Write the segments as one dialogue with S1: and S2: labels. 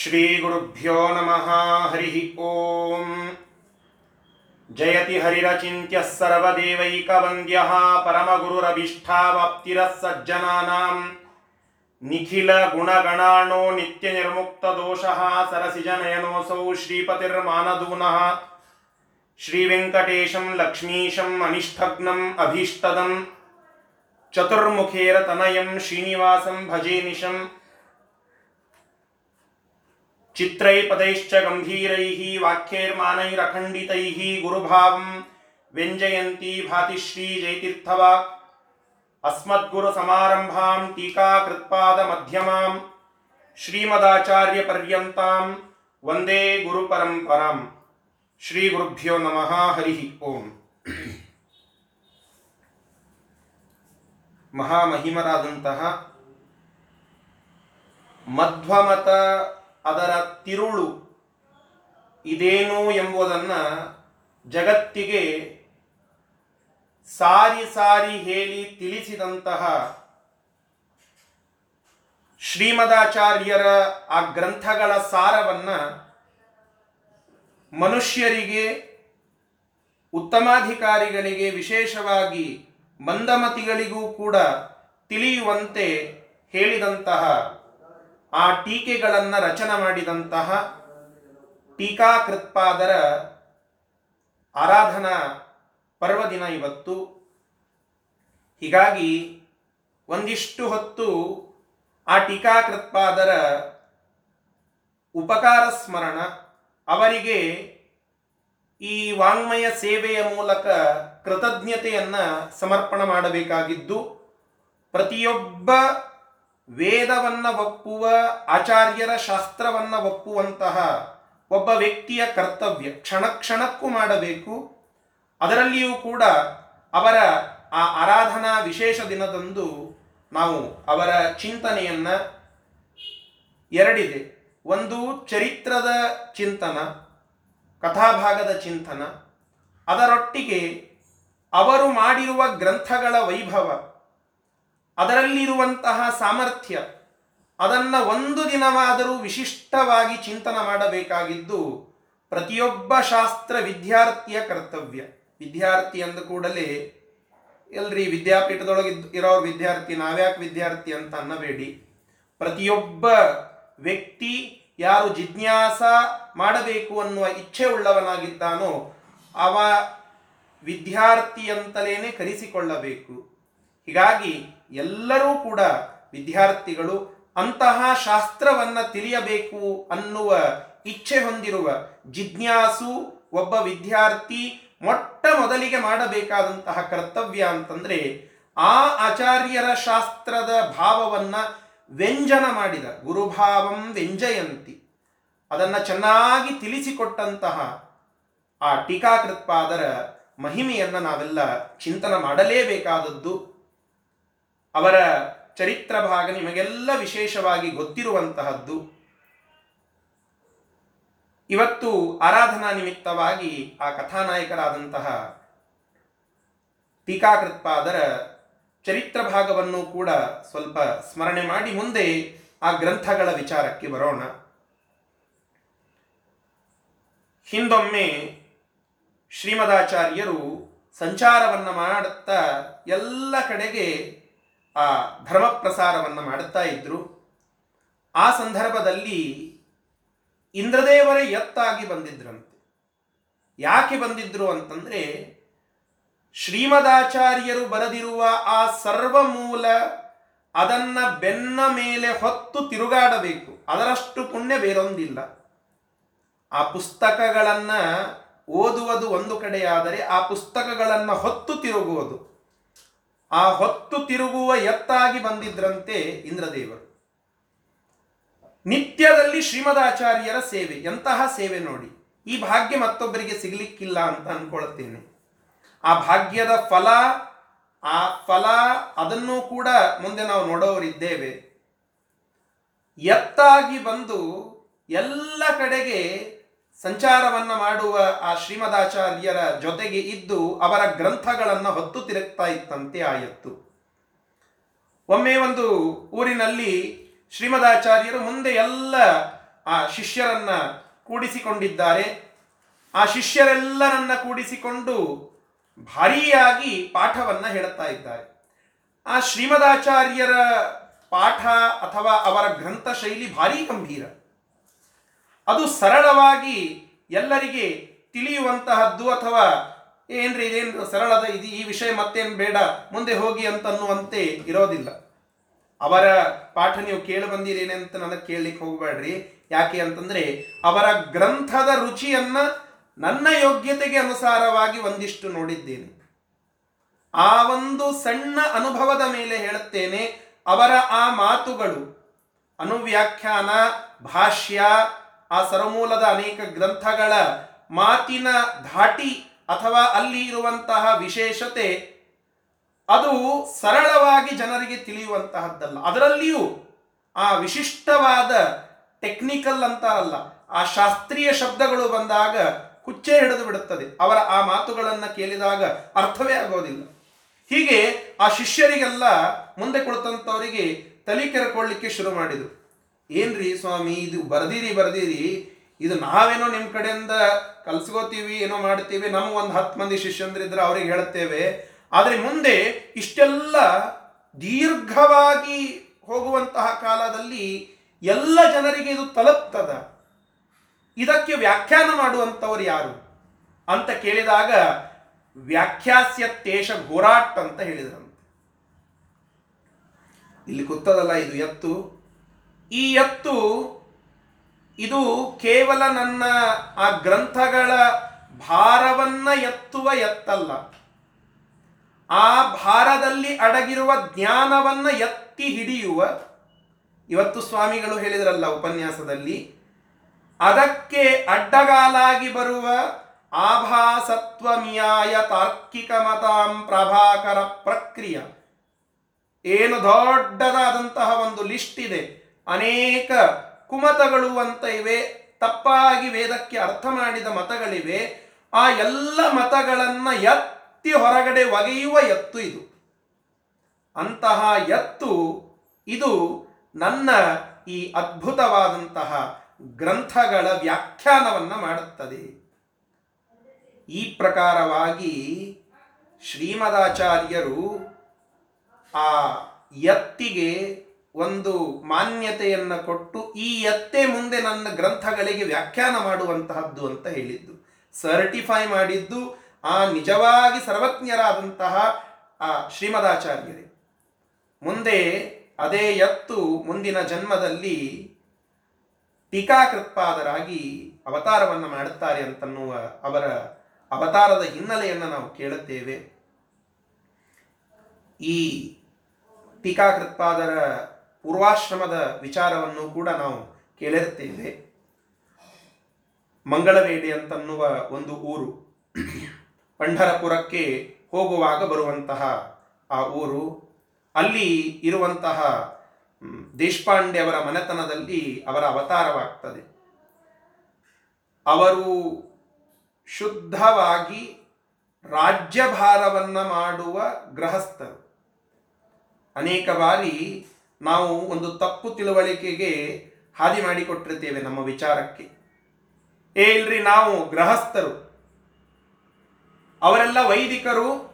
S1: ಶ್ರೀಗುರುಭ್ಯೋ ನಮಃ ಹರಿಃ ಓಂ ಜಯತಿ ಹರಿರಚಿತ್ಯ ಸರ್ವದೇವೈಕವಂದ್ಯ ಪರಮಗುರುರಭಿಷ್ಠಾವಾಪ್ತಿರ ಸಜ್ಜನಾನಾಂ ನಿಖಿಲ ಗುಣಗಣಾಣೋ ನಿತ್ಯ ನಿರ್ಮುಕ್ತ ದೋಷಃ ಸರಸಿಜನಯನೋಸೌ ಶ್ರೀಪತಿರ್ಮಾನದೂನಃ ಶ್ರೀವೆಂಕಟೇಶಂ ಲಕ್ಷ್ಮೀಶಂ ಅನಿಷ್ಠಗ್ನಂ ಅಭೀಷ್ಟದಂ ಚತುರ್ಮುಖೇರತನಯಂ ಶ್ರೀನಿವಾಸಂ ಭಜೇ ನಿಶಂ चित्रैपदैश्च गम्भीरैः वाक्यैर्मानैरखण्डितैः गुरुभावं व्यञ्जयन्ती भाति श्रीजयतीर्थवाक् अस्मद्गुरुसमारम्भां टीकाकृत्पादमध्यमां श्रीमदाचार्यपर्यन्तां वन्दे गुरुपरम्पराम् ಶ್ರೀಗುರುಭ್ಯೋ ನಮಃ ಹರಿ ಓಂ ಮಹಾಮಹಿಮರಾದಂತಹ ಮಧ್ವಮತ ಅದರ ತಿರುಳು ಇದೇನು ಎಂಬುದನ್ನು ಜಗತ್ತಿಗೆ ಸಾರಿ ಸಾರಿ ಹೇಳಿ ತಿಳಿಸಿದಂತಹ ಶ್ರೀಮದಾಚಾರ್ಯರ ಆ ಗ್ರಂಥಗಳ ಸಾರವನ್ನು ಮನುಷ್ಯರಿಗೆ, ಉತ್ತಮಾಧಿಕಾರಿಗಳಿಗೆ, ವಿಶೇಷವಾಗಿ ಮಂದಮತಿಗಳಿಗೂ ಕೂಡ ತಿಳಿಯುವಂತೆ ಹೇಳಿದಂತಹ ಆ ಟೀಕೆಗಳನ್ನು ರಚನೆ ಮಾಡಿದಂತಹ ಟೀಕಾಕೃತ್ಪಾದರ ಆರಾಧನಾ ಪರ್ವದಿನ ಇವತ್ತು. ಹೀಗಾಗಿ ಒಂದಿಷ್ಟು ಹೊತ್ತು ಆ ಟೀಕಾಕೃತ್ಪಾದರ ಉಪಕಾರ ಸ್ಮರಣ, ಅವರಿಗೆ ಈ ವಾಂಗ್ಮಯ ಸೇವೆಯ ಮೂಲಕ ಕೃತಜ್ಞತೆಯನ್ನು ಸಮರ್ಪಣ ಮಾಡಬೇಕಾಗಿದ್ದು, ಪ್ರತಿಯೊಬ್ಬ ವೇದವನ್ನು ಒಪ್ಪುವ, ಆಚಾರ್ಯರ ಶಾಸ್ತ್ರವನ್ನ ಒಪ್ಪುವಂತಹ ಒಬ್ಬ ವ್ಯಕ್ತಿಯ ಕರ್ತವ್ಯ ಕ್ಷಣ ಕ್ಷಣಕ್ಕೂ ಮಾಡಬೇಕು. ಅದರಲ್ಲಿಯೂ ಕೂಡ ಅವರ ಆ ಆರಾಧನಾ ವಿಶೇಷ ದಿನದಂದು ನಾವು ಅವರ ಚಿಂತನೆಯನ್ನ ಎರಡಿದೆ. ಒಂದು, ಚರಿತ್ರದ ಚಿಂತನ, ಕಥಾಭಾಗದ ಚಿಂತನ. ಅದರೊಟ್ಟಿಗೆ ಅವರು ಮಾಡಿರುವ ಗ್ರಂಥಗಳ ವೈಭವ ಅದರಲ್ಲಿರುವಂತಹ ಸಾಮರ್ಥ್ಯ, ಅದನ್ನು ಒಂದು ದಿನವಾದರೂ ವಿಶಿಷ್ಟವಾಗಿ ಚಿಂತನ ಮಾಡಬೇಕಾಗಿದ್ದು ಪ್ರತಿಯೊಬ್ಬ ಶಾಸ್ತ್ರ ವಿದ್ಯಾರ್ಥಿಯ ಕರ್ತವ್ಯ. ವಿದ್ಯಾರ್ಥಿ ಅಂದ ಕೂಡಲೇ, ಎಲ್ರಿ ವಿದ್ಯಾಪೀಠದೊಳಗೆ ಇರೋರು ವಿದ್ಯಾರ್ಥಿ, ನಾವ್ಯಾಕೆ ವಿದ್ಯಾರ್ಥಿ ಅಂತ ಅನ್ನಬೇಡಿ. ಪ್ರತಿಯೊಬ್ಬ ವ್ಯಕ್ತಿ ಯಾರು ಜಿಜ್ಞಾಸ ಮಾಡಬೇಕು ಅನ್ನುವ ಇಚ್ಛೆ ಉಳ್ಳವನಾಗಿದ್ದಾನೋ, ಅವ ವಿದ್ಯಾರ್ಥಿ ಅಂತಲೇನೆ ಕರೆಸಿಕೊಳ್ಳಬೇಕು ಹೀಗಾಗಿ ಎಲ್ಲರೂ ಕೂಡ ವಿದ್ಯಾರ್ಥಿಗಳು ಅಂತಹ ಶಾಸ್ತ್ರವನ್ನು ತಿಳಿಯಬೇಕು ಅನ್ನುವ ಇಚ್ಛೆ ಹೊಂದಿರುವ ಜಿಜ್ಞಾಸು ಒಬ್ಬ ವಿದ್ಯಾರ್ಥಿ ಮೊಟ್ಟ ಮೊದಲಿಗೆ ಮಾಡಬೇಕಾದಂತಹ ಕರ್ತವ್ಯ ಅಂತಂದ್ರೆ ಆ ಆಚಾರ್ಯರ ಶಾಸ್ತ್ರದ ಭಾವವನ್ನ ವ್ಯಂಜನ ಮಾಡಿದ ಗುರುಭಾವಂ ವ್ಯಂಜಯಂತಿ. ಅದನ್ನು ಚೆನ್ನಾಗಿ ತಿಳಿಸಿಕೊಟ್ಟಂತಹ ಆ ಟೀಕಾಕೃತ್ಪಾದರ ಮಹಿಮೆಯನ್ನು ನಾವೆಲ್ಲ ಚಿಂತನ ಮಾಡಲೇಬೇಕಾದದ್ದು. ಅವರ ಚರಿತ್ರ ಭಾಗ ನಿಮಗೆಲ್ಲ ವಿಶೇಷವಾಗಿ ಗೊತ್ತಿರುವಂತಹದ್ದು. ಇವತ್ತು ಆರಾಧನಾ ನಿಮಿತ್ತವಾಗಿ ಆ ಕಥಾನಾಯಕರಾದಂತಹ ಟೀಕಾಕೃತ್ಪಾದರ ಚರಿತ್ರ ಭಾಗವನ್ನು ಕೂಡ ಸ್ವಲ್ಪ ಸ್ಮರಣೆ ಮಾಡಿ ಮುಂದೆ ಆ ಗ್ರಂಥಗಳ ವಿಚಾರಕ್ಕೆ ಬರೋಣ. ಹಿಂದೊಮ್ಮೆ ಶ್ರೀಮದಾಚಾರ್ಯರು ಸಂಚಾರವನ್ನು ಮಾಡುತ್ತಾ ಎಲ್ಲ ಕಡೆಗೆ ಆ ಧರ್ಮ ಪ್ರಸಾರವನ್ನು ಮಾಡುತ್ತಾ ಇದ್ರು. ಆ ಸಂದರ್ಭದಲ್ಲಿ ಇಂದ್ರದೇವರೇ ಎತ್ತಾಗಿ ಬಂದಿದ್ರಂತೆ. ಯಾಕೆ ಬಂದಿದ್ರು ಅಂತಂದ್ರೆ ಶ್ರೀಮದಾಚಾರ್ಯರು ಬರೆದಿರುವ ಆ ಸರ್ವಮೂಲ ಅದನ್ನ ಬೆನ್ನ ಮೇಲೆ ಹೊತ್ತು ತಿರುಗಾಡಬೇಕು. ಅದರಷ್ಟು ಪುಣ್ಯ ಬೇರೊಂದಿಲ್ಲ. ಆ ಪುಸ್ತಕಗಳನ್ನ ಓದುವುದು ಒಂದು ಕಡೆಯಾದರೆ ಆ ಪುಸ್ತಕಗಳನ್ನು ಹೊತ್ತು ತಿರುಗುವುದು. ಆ ಹೊತ್ತು ತಿರುಗುವ ಎತ್ತಾಗಿ ಬಂದಿದ್ರಂತೆ ಇಂದ್ರದೇವರು. ನಿತ್ಯದಲ್ಲಿ ಶ್ರೀಮದಾಚಾರ್ಯರ ಸೇವೆ, ಎಂತಹ ಸೇವೆ ನೋಡಿ. ಈ ಭಾಗ್ಯ ಮತ್ತೊಬ್ಬರಿಗೆ ಸಿಗ್ಲಿಕ್ಕಿಲ್ಲ ಅಂತ ಅನ್ಕೊಳ್ತೇನೆ. ಆ ಭಾಗ್ಯದ ಫಲ, ಆ ಫಲ ಅದನ್ನು ಕೂಡ ಮುಂದೆ ನಾವು ನೋಡೋರಿದ್ದೇವೆ. ಎತ್ತಾಗಿ ಬಂದು ಎಲ್ಲ ಕಡೆಗೆ ಸಂಚಾರವನ್ನ ಮಾಡುವ ಆ ಶ್ರೀಮದಾಚಾರ್ಯರ ಜೊತೆಗೆ ಇದ್ದು ಅವರ ಗ್ರಂಥಗಳನ್ನು ಹೊತ್ತು ತಿರುಗ್ತಾ ಇತ್ತಂತೆ ಆಯತ್ತು. ಒಮ್ಮೆ ಒಂದು ಊರಿನಲ್ಲಿ ಶ್ರೀಮದಾಚಾರ್ಯರು ಮುಂದೆ ಎಲ್ಲ ಆ ಶಿಷ್ಯರನ್ನ ಕೂಡಿಸಿಕೊಂಡಿದ್ದಾರೆ. ಆ ಶಿಷ್ಯರೆಲ್ಲರನ್ನ ಕೂಡಿಸಿಕೊಂಡು ಭಾರೀಯಾಗಿ ಪಾಠವನ್ನ ಹೇಳುತ್ತಾ ಇದ್ದಾರೆ. ಆ ಶ್ರೀಮದಾಚಾರ್ಯರ ಪಾಠ ಅಥವಾ ಅವರ ಗ್ರಂಥ ಶೈಲಿ ಭಾರೀ ಗಂಭೀರ. ಅದು ಸರಳವಾಗಿ ಎಲ್ಲರಿಗೆ ತಿಳಿಯುವಂತಹದ್ದು ಅಥವಾ ಏನ್ರಿ ಇದೇನು ಸರಳದ ಇದು ಈ ವಿಷಯ ಮತ್ತೇನು ಬೇಡ, ಮುಂದೆ ಹೋಗಿ ಅಂತನ್ನುವಂತೆ ಇರೋದಿಲ್ಲ. ಅವರ ಪಾಠ ನೀವು ಕೇಳಿ ಬಂದಿರೇನೆ ಅಂತ ನನಗೆ ಕೇಳಲಿಕ್ಕೆ ಹೋಗಬೇಡ್ರಿ. ಯಾಕೆ ಅಂತಂದ್ರೆ ಅವರ ಗ್ರಂಥದ ರುಚಿಯನ್ನ ನನ್ನ ಯೋಗ್ಯತೆಗೆ ಅನುಸಾರವಾಗಿ ಒಂದಿಷ್ಟು ನೋಡಿದ್ದೇನೆ. ಆ ಒಂದು ಸಣ್ಣ ಅನುಭವದ ಮೇಲೆ ಹೇಳುತ್ತೇನೆ, ಅವರ ಆ ಮಾತುಗಳು ಅನುವ್ಯಾಖ್ಯಾನ, ಭಾಷ್ಯ ಆ ಸರಮೂಲದ ಅನೇಕ ಗ್ರಂಥಗಳ ಮಾತಿನ ಧಾಟಿ ಅಥವಾ ಅಲ್ಲಿ ಇರುವಂತಹ ವಿಶೇಷತೆ, ಅದು ಸರಳವಾಗಿ ಜನರಿಗೆ ತಿಳಿಯುವಂತಹದ್ದಲ್ಲ. ಅದರಲ್ಲಿಯೂ ಆ ವಿಶಿಷ್ಟವಾದ ಟೆಕ್ನಿಕಲ್ ಅಂತಾರಲ್ಲ, ಆ ಶಾಸ್ತ್ರೀಯ ಶಬ್ದಗಳು ಬಂದಾಗ ಕುಚ್ಚೆ ಹಿಡಿದು ಬಿಡುತ್ತದೆ. ಅವರ ಆ ಮಾತುಗಳನ್ನು ಕೇಳಿದಾಗ ಅರ್ಥವೇ ಆಗೋದಿಲ್ಲ. ಹೀಗೆ ಆ ಶಿಷ್ಯರಿಗೆಲ್ಲ ಮುಂದೆ ಕುಳಿತಂಥವರಿಗೆ ತಲೆ ಕೆರೆಕೊಳ್ಳಿಕ್ಕೆ ಶುರು ಮಾಡಿದರು. ಏನ್ರಿ ಸ್ವಾಮಿ, ಇದು ಬರ್ದಿರಿ ಬರ್ದಿರಿ. ಇದು ನಾವೇನೋ ನಿಮ್ಮ ಕಡೆಯಿಂದ ಕಲ್ಸ್ಕೋತೀವಿ, ಏನೋ ಮಾಡ್ತೀವಿ ನಮ್ಮ ಒಂದು ಹತ್ತು ಮಂದಿ ಶಿಷ್ಯಂದ್ರಿದ್ರೆ ಅವ್ರಿಗೆ ಹೇಳುತ್ತೇವೆ ಆದರೆ ಮುಂದೆ ಇಷ್ಟೆಲ್ಲ ದೀರ್ಘವಾಗಿ ಹೋಗುವಂತಹ ಕಾಲದಲ್ಲಿ ಎಲ್ಲ ಜನರಿಗೆ ಇದು ತಲುಪ್ತದ? ಇದಕ್ಕೆ ವ್ಯಾಖ್ಯಾನ ಮಾಡುವಂಥವ್ರು ಯಾರು? ಅಂತ ಕೇಳಿದಾಗ ವ್ಯಾಖ್ಯಾಸ್ಯ ತೇಷ ಘೋರಾಟ್ ಅಂತ ಹೇಳಿದ್ರಂತೆ. ಇಲ್ಲಿ ಗೊತ್ತದಲ್ಲ ಇದು ಎತ್ತು? ಈ ಎತ್ತು ಇದು ಕೇವಲ ನನ್ನ ಆ ಗ್ರಂಥಗಳ ಭಾರವನ್ನ ಎತ್ತುವ ಎತ್ತಲ್ಲ. ಆ ಭಾರದಲ್ಲಿ ಅಡಗಿರುವ ಜ್ಞಾನವನ್ನ ಎತ್ತಿ ಹಿಡಿಯುವ, ಇವತ್ತು ಸ್ವಾಮಿಗಳು ಹೇಳಿದ್ರಲ್ಲ ಉಪನ್ಯಾಸದಲ್ಲಿ, ಅದಕ್ಕೆ ಅಡ್ಡಗಾಲಾಗಿ ಬರುವ ಆಭಾಸತ್ವಮಿಯಾಯ ತಾರ್ಕಿಕ ಮತಾಂ ಪ್ರಭಾಕರ ಪ್ರಕ್ರಿಯ. ಏನು ದೊಡ್ಡದಾದಂತಹ ಒಂದು ಲಿಸ್ಟ್ ಇದೆ. ಅನೇಕ ಕುಮತಗಳು ಅಂತ ಇವೆ, ತಪ್ಪಾಗಿ ವೇದಕ್ಕೆ ಅರ್ಥ ಮಾಡಿದ ಮತಗಳಿವೆ. ಆ ಎಲ್ಲ ಮತಗಳನ್ನ ಎತ್ತಿ ಹೊರಗಡೆ ಒಗೆಯುವ ಎತ್ತು ಇದು. ಅಂತಹ ಎತ್ತು ಇದು ನನ್ನ ಈ ಅದ್ಭುತವಾದಂತಹ ಗ್ರಂಥಗಳ ವ್ಯಾಖ್ಯಾನವನ್ನ ಮಾಡುತ್ತದೆ. ಈ ಪ್ರಕಾರವಾಗಿ ಶ್ರೀಮದಾಚಾರ್ಯರು ಆ ಎತ್ತಿಗೆ ಒಂದು ಮಾನ್ಯತೆಯನ್ನು ಕೊಟ್ಟು ಈ ಎತ್ತೆ ಮುಂದೆ ನನ್ನ ಗ್ರಂಥಗಳಿಗೆ ವ್ಯಾಖ್ಯಾನ ಮಾಡುವಂತಹದ್ದು ಅಂತ ಹೇಳಿದ್ದು. ಸರ್ಟಿಫೈ ಮಾಡಿದ್ದು ಆ ನಿಜವಾಗಿ ಸರ್ವಜ್ಞರಾದಂತಹ ಆ ಶ್ರೀಮದಾಚಾರ್ಯರೇ. ಮುಂದೆ ಅದೇ ಎತ್ತು ಮುಂದಿನ ಜನ್ಮದಲ್ಲಿ ಟೀಕಾಕೃತ್ಪಾದರಾಗಿ ಅವತಾರವನ್ನು ಮಾಡುತ್ತಾರೆ ಅಂತನ್ನುವ ಅವರ ಅವತಾರದ ಹಿನ್ನೆಲೆಯನ್ನು ನಾವು ಕೇಳುತ್ತೇವೆ. ಈ ಟೀಕಾಕೃತ್ಪಾದರ ಪೂರ್ವಾಶ್ರಮದ ವಿಚಾರವನ್ನು ಕೂಡ ನಾವು ಕೇಳಿರುತ್ತೇವೆ. ಮಂಗಳವೇಡಿ ಅಂತನ್ನುವ ಒಂದು ಊರು. ಪಂಢರಪುರಕ್ಕೆ ಹೋಗುವಾಗ ಬರುವಂತಹ ಆ ಊರು. ಅಲ್ಲಿ ಇರುವಂತಹ ದೇಶಪಾಂಡೆ ಅವರ ಮನೆತನದಲ್ಲಿ ಅವರ ಅವತಾರವಾಗ್ತದೆ. ಅವರು ಶುದ್ಧವಾಗಿ ರಾಜ್ಯಭಾರವನ್ನು ಮಾಡುವ ಗೃಹಸ್ಥರು. ಅನೇಕ ಬಾರಿ ನಾವು ಒಂದು ತಪ್ಪು ತಿಳುವಳಿಕೆಗೆ ಹಾದಿ ಮಾಡಿಕೊಟ್ಟಿರ್ತೇವೆ ನಮ್ಮ ವಿಚಾರಕ್ಕೆ. ಏ ಇಲ್ರಿ, ನಾವು ಗೃಹಸ್ಥರು. ಅವರೆಲ್ಲ ವೈದಿಕರು.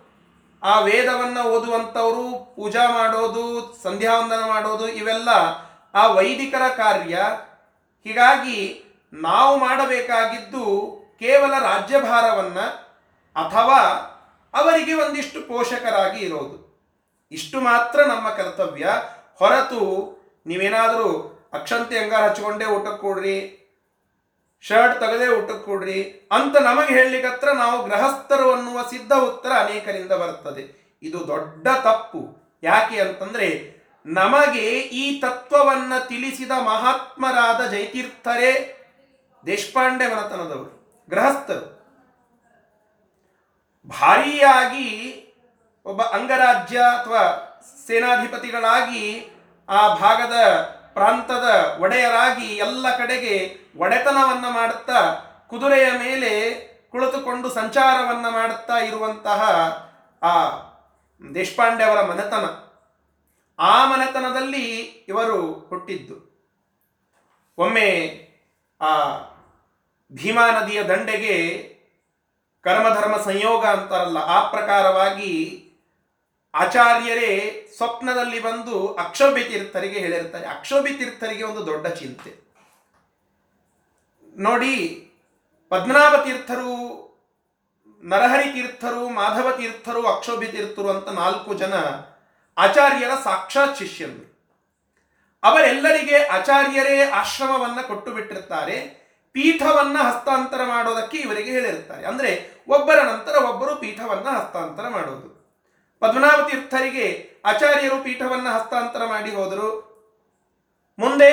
S1: ಆ ವೇದವನ್ನು ಓದುವಂಥವರು, ಪೂಜಾ ಮಾಡೋದು, ಸಂಧ್ಯಾವಂದನ ಮಾಡೋದು, ಇವೆಲ್ಲ ಆ ವೈದಿಕರ ಕಾರ್ಯ. ಹೀಗಾಗಿ ನಾವು ಮಾಡಬೇಕಾಗಿದ್ದು ಕೇವಲ ರಾಜ್ಯಭಾರವನ್ನ ಅಥವಾ ಅವರಿಗೆ ಒಂದಿಷ್ಟು ಪೋಷಕರಾಗಿ ಇರೋದು. ಇಷ್ಟು ಮಾತ್ರ ನಮ್ಮ ಕರ್ತವ್ಯ. ಹೊರತು ನೀವೇನಾದರೂ ಅಕ್ಷಂತೆ ಅಂಗಾರ ಹಚ್ಕೊಂಡೇ ಊಟಕ್ಕೆ ಕೊಡ್ರಿ, ಶರ್ಟ್ ತೆಗೆದೇ ಊಟಕ್ಕೆ ಕೊಡ್ರಿ ಅಂತ ನಮಗೆ ಹೇಳಲಿಕ್ಕತ್ರ ನಾವು ಗೃಹಸ್ಥರು ಅನ್ನುವ ಸಿದ್ಧ ಉತ್ತರ ಅನೇಕರಿಂದ ಬರ್ತದೆ ಇದು ದೊಡ್ಡ ತಪ್ಪು. ಯಾಕೆ ಅಂತಂದ್ರೆ ನಮಗೆ ಈ ತತ್ವವನ್ನ ತಿಳಿಸಿದ ಮಹಾತ್ಮರಾದ ಜೈತೀರ್ಥರೇ ದೇಶಪಾಂಡೆ ಮನತನದವರು, ಗೃಹಸ್ಥರು. ಭಾರಿಯಾಗಿ ಒಬ್ಬ ಅಂಗರಾಜ್ಯ ಅಥವಾ ಸೇನಾಧಿಪತಿಗಳಾಗಿ ಆ ಭಾಗದ ಪ್ರಾಂತದ ಒಡೆಯರಾಗಿ ಎಲ್ಲ ಕಡೆಗೆ ಒಡೆತನವನ್ನು ಮಾಡುತ್ತಾ ಕುದುರೆಯ ಮೇಲೆ ಕುಳಿತುಕೊಂಡು ಸಂಚಾರವನ್ನು ಮಾಡುತ್ತಾ ಇರುವಂತಹ ಆ ದೇಶಪಾಂಡೆ ಅವರ ಮನೆತನ. ಆ ಮನೆತನದಲ್ಲಿ ಇವರು ಹುಟ್ಟಿದ್ದು. ಒಮ್ಮೆ ಆ ಭೀಮಾ ನದಿಯ ದಂಡೆಗೆ ಕರ್ಮಧರ್ಮ ಸಂಯೋಗ ಅಂತಾರಲ್ಲ, ಆ ಪ್ರಕಾರವಾಗಿ ಆಚಾರ್ಯರೇ ಸ್ವಪ್ನದಲ್ಲಿ ಬಂದು ಅಕ್ಷೋಭಿ ತೀರ್ಥರಿಗೆ ಹೇಳಿರ್ತಾರೆ ಅಕ್ಷೋಭಿ ತೀರ್ಥರಿಗೆ ಒಂದು ದೊಡ್ಡ ಚಿಂತೆ. ನೋಡಿ ಪದ್ಮನಾಭ ತೀರ್ಥರು ನರಹರಿ ತೀರ್ಥರು ಮಾಧವ ತೀರ್ಥರು ಅಕ್ಷೋಭಿ ತೀರ್ಥರು ಅಂತ ನಾಲ್ಕು ಜನ ಆಚಾರ್ಯರ ಸಾಕ್ಷಾತ್ ಶಿಷ್ಯರು. ಅವರೆಲ್ಲರಿಗೆ ಆಚಾರ್ಯರೇ ಆಶ್ರಮವನ್ನ ಕೊಟ್ಟು ಬಿಟ್ಟಿರ್ತಾರೆ ಪೀಠವನ್ನ ಹಸ್ತಾಂತರ ಮಾಡೋದಕ್ಕೆ ಇವರಿಗೆ ಹೇಳಿರ್ತಾರೆ ಅಂದ್ರೆ ಒಬ್ಬರ ನಂತರ ಒಬ್ಬರು ಪೀಠವನ್ನ ಹಸ್ತಾಂತರ ಮಾಡೋದು. ಪದ್ಮನಾಭ ತೀರ್ಥರಿಗೆ ಆಚಾರ್ಯರು ಪೀಠವನ್ನು ಹಸ್ತಾಂತರ ಮಾಡಿ ಹೋದರು. ಮುಂದೆ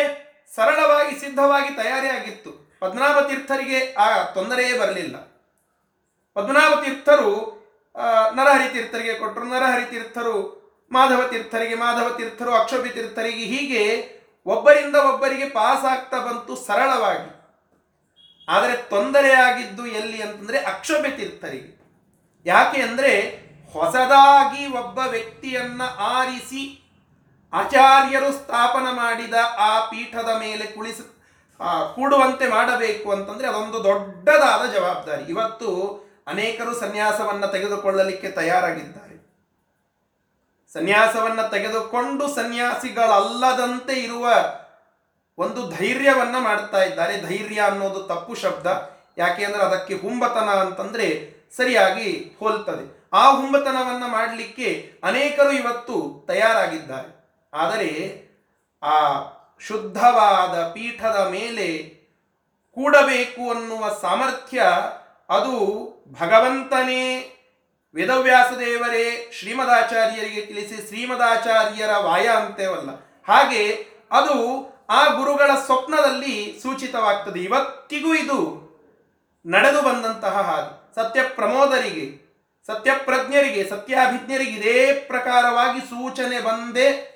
S1: ಸರಳವಾಗಿ ಸಿದ್ಧವಾಗಿ ತಯಾರಿಯಾಗಿತ್ತು. ಪದ್ಮನಾಭತೀರ್ಥರಿಗೆ ಆ ತೊಂದರೆಯೇ ಬರಲಿಲ್ಲ. ಪದ್ಮನಾಭತೀರ್ಥರು ನರಹರಿ ತೀರ್ಥರಿಗೆ ಕೊಟ್ಟರು. ನರಹರಿ ತೀರ್ಥರು ಮಾಧವ ತೀರ್ಥರಿಗೆ ಮಾಧವ ತೀರ್ಥರಿಗೆ ಹೀಗೆ ಒಬ್ಬರಿಂದ ಒಬ್ಬರಿಗೆ ಪಾಸ್ ಆಗ್ತಾ ಬಂತು ಸರಳವಾಗಿ. ಆದರೆ ತೊಂದರೆಯಾಗಿದ್ದು ಎಲ್ಲಿ ಅಂತಂದರೆ ಅಕ್ಷೋಭ್ಯ ತೀರ್ಥರಿಗೆ ಯಾಕೆ ಅಂದ್ರೆ ಹೊಸದಾಗಿ ಒಬ್ಬ ವ್ಯಕ್ತಿಯನ್ನ ಆರಿಸಿ ಆಚಾರ್ಯರು ಸ್ಥಾಪನ ಮಾಡಿದ ಆ ಪೀಠದ ಮೇಲೆ ಕುಳಿಸ ಕೂಡುವಂತೆ ಮಾಡಬೇಕು ಅಂತಂದ್ರೆ ಅದೊಂದು ದೊಡ್ಡದಾದ ಜವಾಬ್ದಾರಿ. ಇವತ್ತು ಅನೇಕರು ಸನ್ಯಾಸವನ್ನ ತೆಗೆದುಕೊಳ್ಳಲಿಕ್ಕೆ ತಯಾರಾಗಿದ್ದಾರೆ. ಸನ್ಯಾಸವನ್ನ ತೆಗೆದುಕೊಂಡು ಸನ್ಯಾಸಿಗಳಲ್ಲದಂತೆ ಇರುವ ಒಂದು ಧೈರ್ಯವನ್ನ ಮಾಡ್ತಾ ಇದ್ದಾರೆ. ಧೈರ್ಯ ಅನ್ನೋದು ತಪ್ಪು ಶಬ್ದ. ಯಾಕೆ ಅಂದ್ರೆ ಅದಕ್ಕೆ ಹುಂಬತನ ಅಂತಂದ್ರೆ ಸರಿಯಾಗಿ ಹೋಲ್ತದೆ. ಆ ಹುಂಬತನವನ್ನು ಮಾಡಲಿಕ್ಕೆ ಅನೇಕರು ಇವತ್ತು ತಯಾರಾಗಿದ್ದಾರೆ. ಆದರೆ ಆ ಶುದ್ಧವಾದ ಪೀಠದ ಮೇಲೆ ಕೂಡಬೇಕು ಅನ್ನುವ ಸಾಮರ್ಥ್ಯ ಅದು ಭಗವಂತನೇ. ವೇದವ್ಯಾಸ ದೇವರೇ ಶ್ರೀಮದಾಚಾರ್ಯರಿಗೆ ತಿಳಿಸಿ ಶ್ರೀಮದಾಚಾರ್ಯರ ವಾಯ ಅಂತೇವಲ್ಲ ಹಾಗೆ ಅದು ಆ ಗುರುಗಳ ಸ್ವಪ್ನದಲ್ಲಿ ಸೂಚಿತವಾಗ್ತದೆ. ಇವತ್ತಿಗೂ ಇದು ನಡೆದು ಬಂದಂತಹ ಹಾಗೆ. ಸತ್ಯ ಪ್ರಮೋದರಿಗೆ ಸತ್ಯಪ್ರಜ್ಞರಿಗೆ ಸತ್ಯಾಭಿಜ್ಞರಿಗೆ ಇದೇ ಪ್ರಕಾರವಾಗಿ ಸೂಚನೆ ಬಂದೇ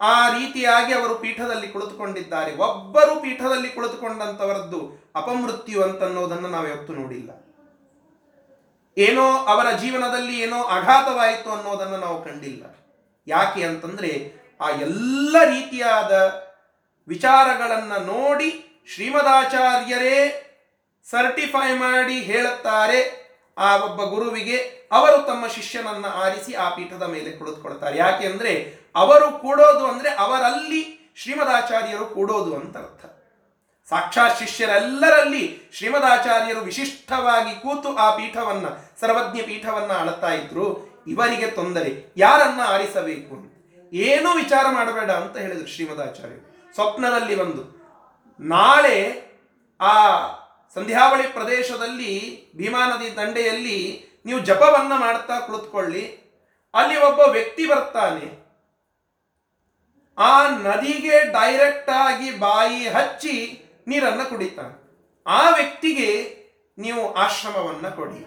S1: ಆ ರೀತಿಯಾಗಿ ಅವರು ಪೀಠದಲ್ಲಿ ಕುಳಿತುಕೊಂಡಿದ್ದಾರೆ. ಒಬ್ಬರು ಪೀಠದಲ್ಲಿ ಕುಳಿತುಕೊಂಡಂತವರದ್ದು ಅಪಮೃತ್ಯು ಅಂತನ್ನೋದನ್ನು ನಾವು ಯಾವತ್ತು ನೋಡಿಲ್ಲ. ಏನೋ ಅವರ ಜೀವನದಲ್ಲಿ ಏನೋ ಆಘಾತವಾಯಿತು ಅನ್ನೋದನ್ನು ನಾವು ಕಂಡಿಲ್ಲ. ಯಾಕೆ ಅಂತಂದ್ರೆ ಆ ಎಲ್ಲ ರೀತಿಯಾದ ವಿಚಾರಗಳನ್ನು ನೋಡಿ ಶ್ರೀಮದಾಚಾರ್ಯರೇ ಸರ್ಟಿಫೈ ಮಾಡಿ ಹೇಳುತ್ತಾರೆ. ಆ ಒಬ್ಬ ಗುರುವಿಗೆ ಅವರು ತಮ್ಮ ಶಿಷ್ಯನನ್ನ ಆರಿಸಿ ಆ ಪೀಠದ ಮೇಲೆ ಕುಳಿತುಕೊಳ್ತಾರೆ. ಯಾಕೆ ಅಂದ್ರೆ ಅವರು ಕೂಡೋದು ಅಂದ್ರೆ ಅವರಲ್ಲಿ ಶ್ರೀಮದಾಚಾರ್ಯರು ಕೂಡೋದು ಅಂತ ಅರ್ಥ. ಸಾಕ್ಷಾತ್ ಶಿಷ್ಯರೆಲ್ಲರಲ್ಲಿ ಶ್ರೀಮದಾಚಾರ್ಯರು ವಿಶಿಷ್ಟವಾಗಿ ಕೂತು ಆ ಪೀಠವನ್ನ, ಸರ್ವಜ್ಞ ಪೀಠವನ್ನ ಅಳತಾ ಇದ್ರು. ಇವರಿಗೆ ತೊಂದರೆ. ಯಾರನ್ನ ಆರಿಸಬೇಕು ಏನು ವಿಚಾರ ಮಾಡಬೇಡ ಅಂತ ಹೇಳಿದ್ರು ಶ್ರೀಮದಾಚಾರ್ಯರು. ಸ್ವಪ್ನದಲ್ಲಿ ಒಂದು. ನಾಳೆ ಆ ಸಂಧ್ಯಾವಳಿ ಪ್ರದೇಶದಲ್ಲಿ ಭೀಮಾ ನದಿ ದಂಡೆಯಲ್ಲಿ ನೀವು ಜಪವನ್ನ ಮಾಡ್ತಾ ಕುಳಿತುಕೊಳ್ಳಿ. ಅಲ್ಲಿ ಒಬ್ಬ ವ್ಯಕ್ತಿ ಬರ್ತಾನೆ. ಆ ನದಿಗೆ ಡೈರೆಕ್ಟ್ ಆಗಿ ಬಾಯಿ ಹಚ್ಚಿ ನೀರನ್ನ ಕುಡಿತಾನೆ. ಆ ವ್ಯಕ್ತಿಗೆ ನೀವು ಆಶ್ರಮವನ್ನ ಕೊಡಿ.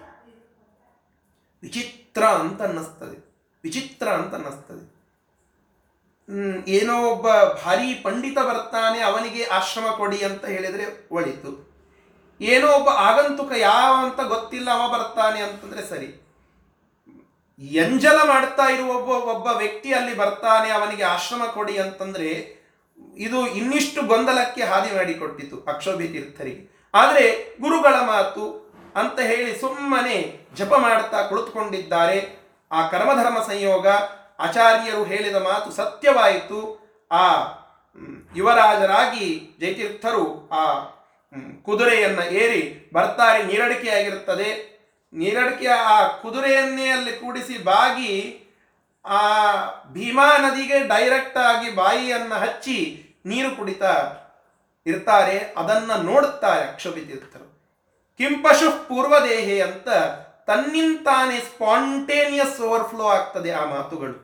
S1: ವಿಚಿತ್ರ ಅಂತ ಅನ್ನಿಸ್ತದೆ. ವಿಚಿತ್ರ ಅಂತ ಅನ್ನಿಸ್ತದೆ. ಏನೋ ಒಬ್ಬ ಭಾರಿ ಪಂಡಿತ ಬರ್ತಾನೆ, ಅವನಿಗೆ ಆಶ್ರಮ ಕೊಡಿ ಅಂತ ಹೇಳಿದರೆ ಒಳಿತು. ಏನೋ ಒಬ್ಬ ಆಗಂತುಕ ಯಾವ ಅಂತ ಗೊತ್ತಿಲ್ಲ, ಅವ ಬರ್ತಾನೆ ಅಂತಂದ್ರೆ ಸರಿ. ಎಂಜಲ ಮಾಡ್ತಾ ಇರುವ ಒಬ್ಬ ಒಬ್ಬ ವ್ಯಕ್ತಿ ಅಲ್ಲಿ ಬರ್ತಾನೆ, ಅವನಿಗೆ ಆಶ್ರಮ ಕೊಡಿ ಅಂತಂದ್ರೆ ಇದು ಇನ್ನಿಷ್ಟು ಗೊಂದಲಕ್ಕೆ ಹಾದಿ ಮಾಡಿಕೊಟ್ಟಿತು ಅಕ್ಷೋಭಿ ತೀರ್ಥರಿಗೆ. ಆದರೆ ಗುರುಗಳ ಮಾತು ಅಂತ ಹೇಳಿ ಸುಮ್ಮನೆ ಜಪ ಮಾಡ್ತಾ ಕುಳಿತುಕೊಂಡಿದ್ದಾರೆ. ಆ ಕರ್ಮಧರ್ಮ ಸಂಯೋಗ ಆಚಾರ್ಯರು ಹೇಳಿದ ಮಾತು ಸತ್ಯವಾಯಿತು. ಆ ಯುವರಾಜರಾಗಿ ಜಯತೀರ್ಥರು ಆ ಕುದುರೆಯನ್ನ ಏರಿ ಬರ್ತಾರೆ, ನೀರಡಿಕೆಯಾಗಿರುತ್ತದೆ. ನೀರಡಿಕೆ ಆ ಕುದುರೆಯನ್ನೇ ಅಲ್ಲಿ ಕೂಡಿಸಿ ಬಾಗಿ ಆ ಭೀಮಾ ನದಿಗೆ ಡೈರೆಕ್ಟ್ ಆಗಿ ಬಾಯಿಯನ್ನ ಹಚ್ಚಿ ನೀರು ಕುಡಿತಾ ಇರ್ತಾರೆ, ಅದನ್ನ ನೋಡುತ್ತಾರೆ ಅಕ್ಷಭಿತೀರ್ಥರು ಕಿಂಪಶು ಪೂರ್ವದೇಹೆ ಅಂತ ತನ್ನಿಂತಾನೆ ಸ್ಪಾಂಟೇನಿಯಸ್ ಓವರ್ಫ್ಲೋ ಆಗ್ತದೆ ಆ ಮಾತುಗಳು.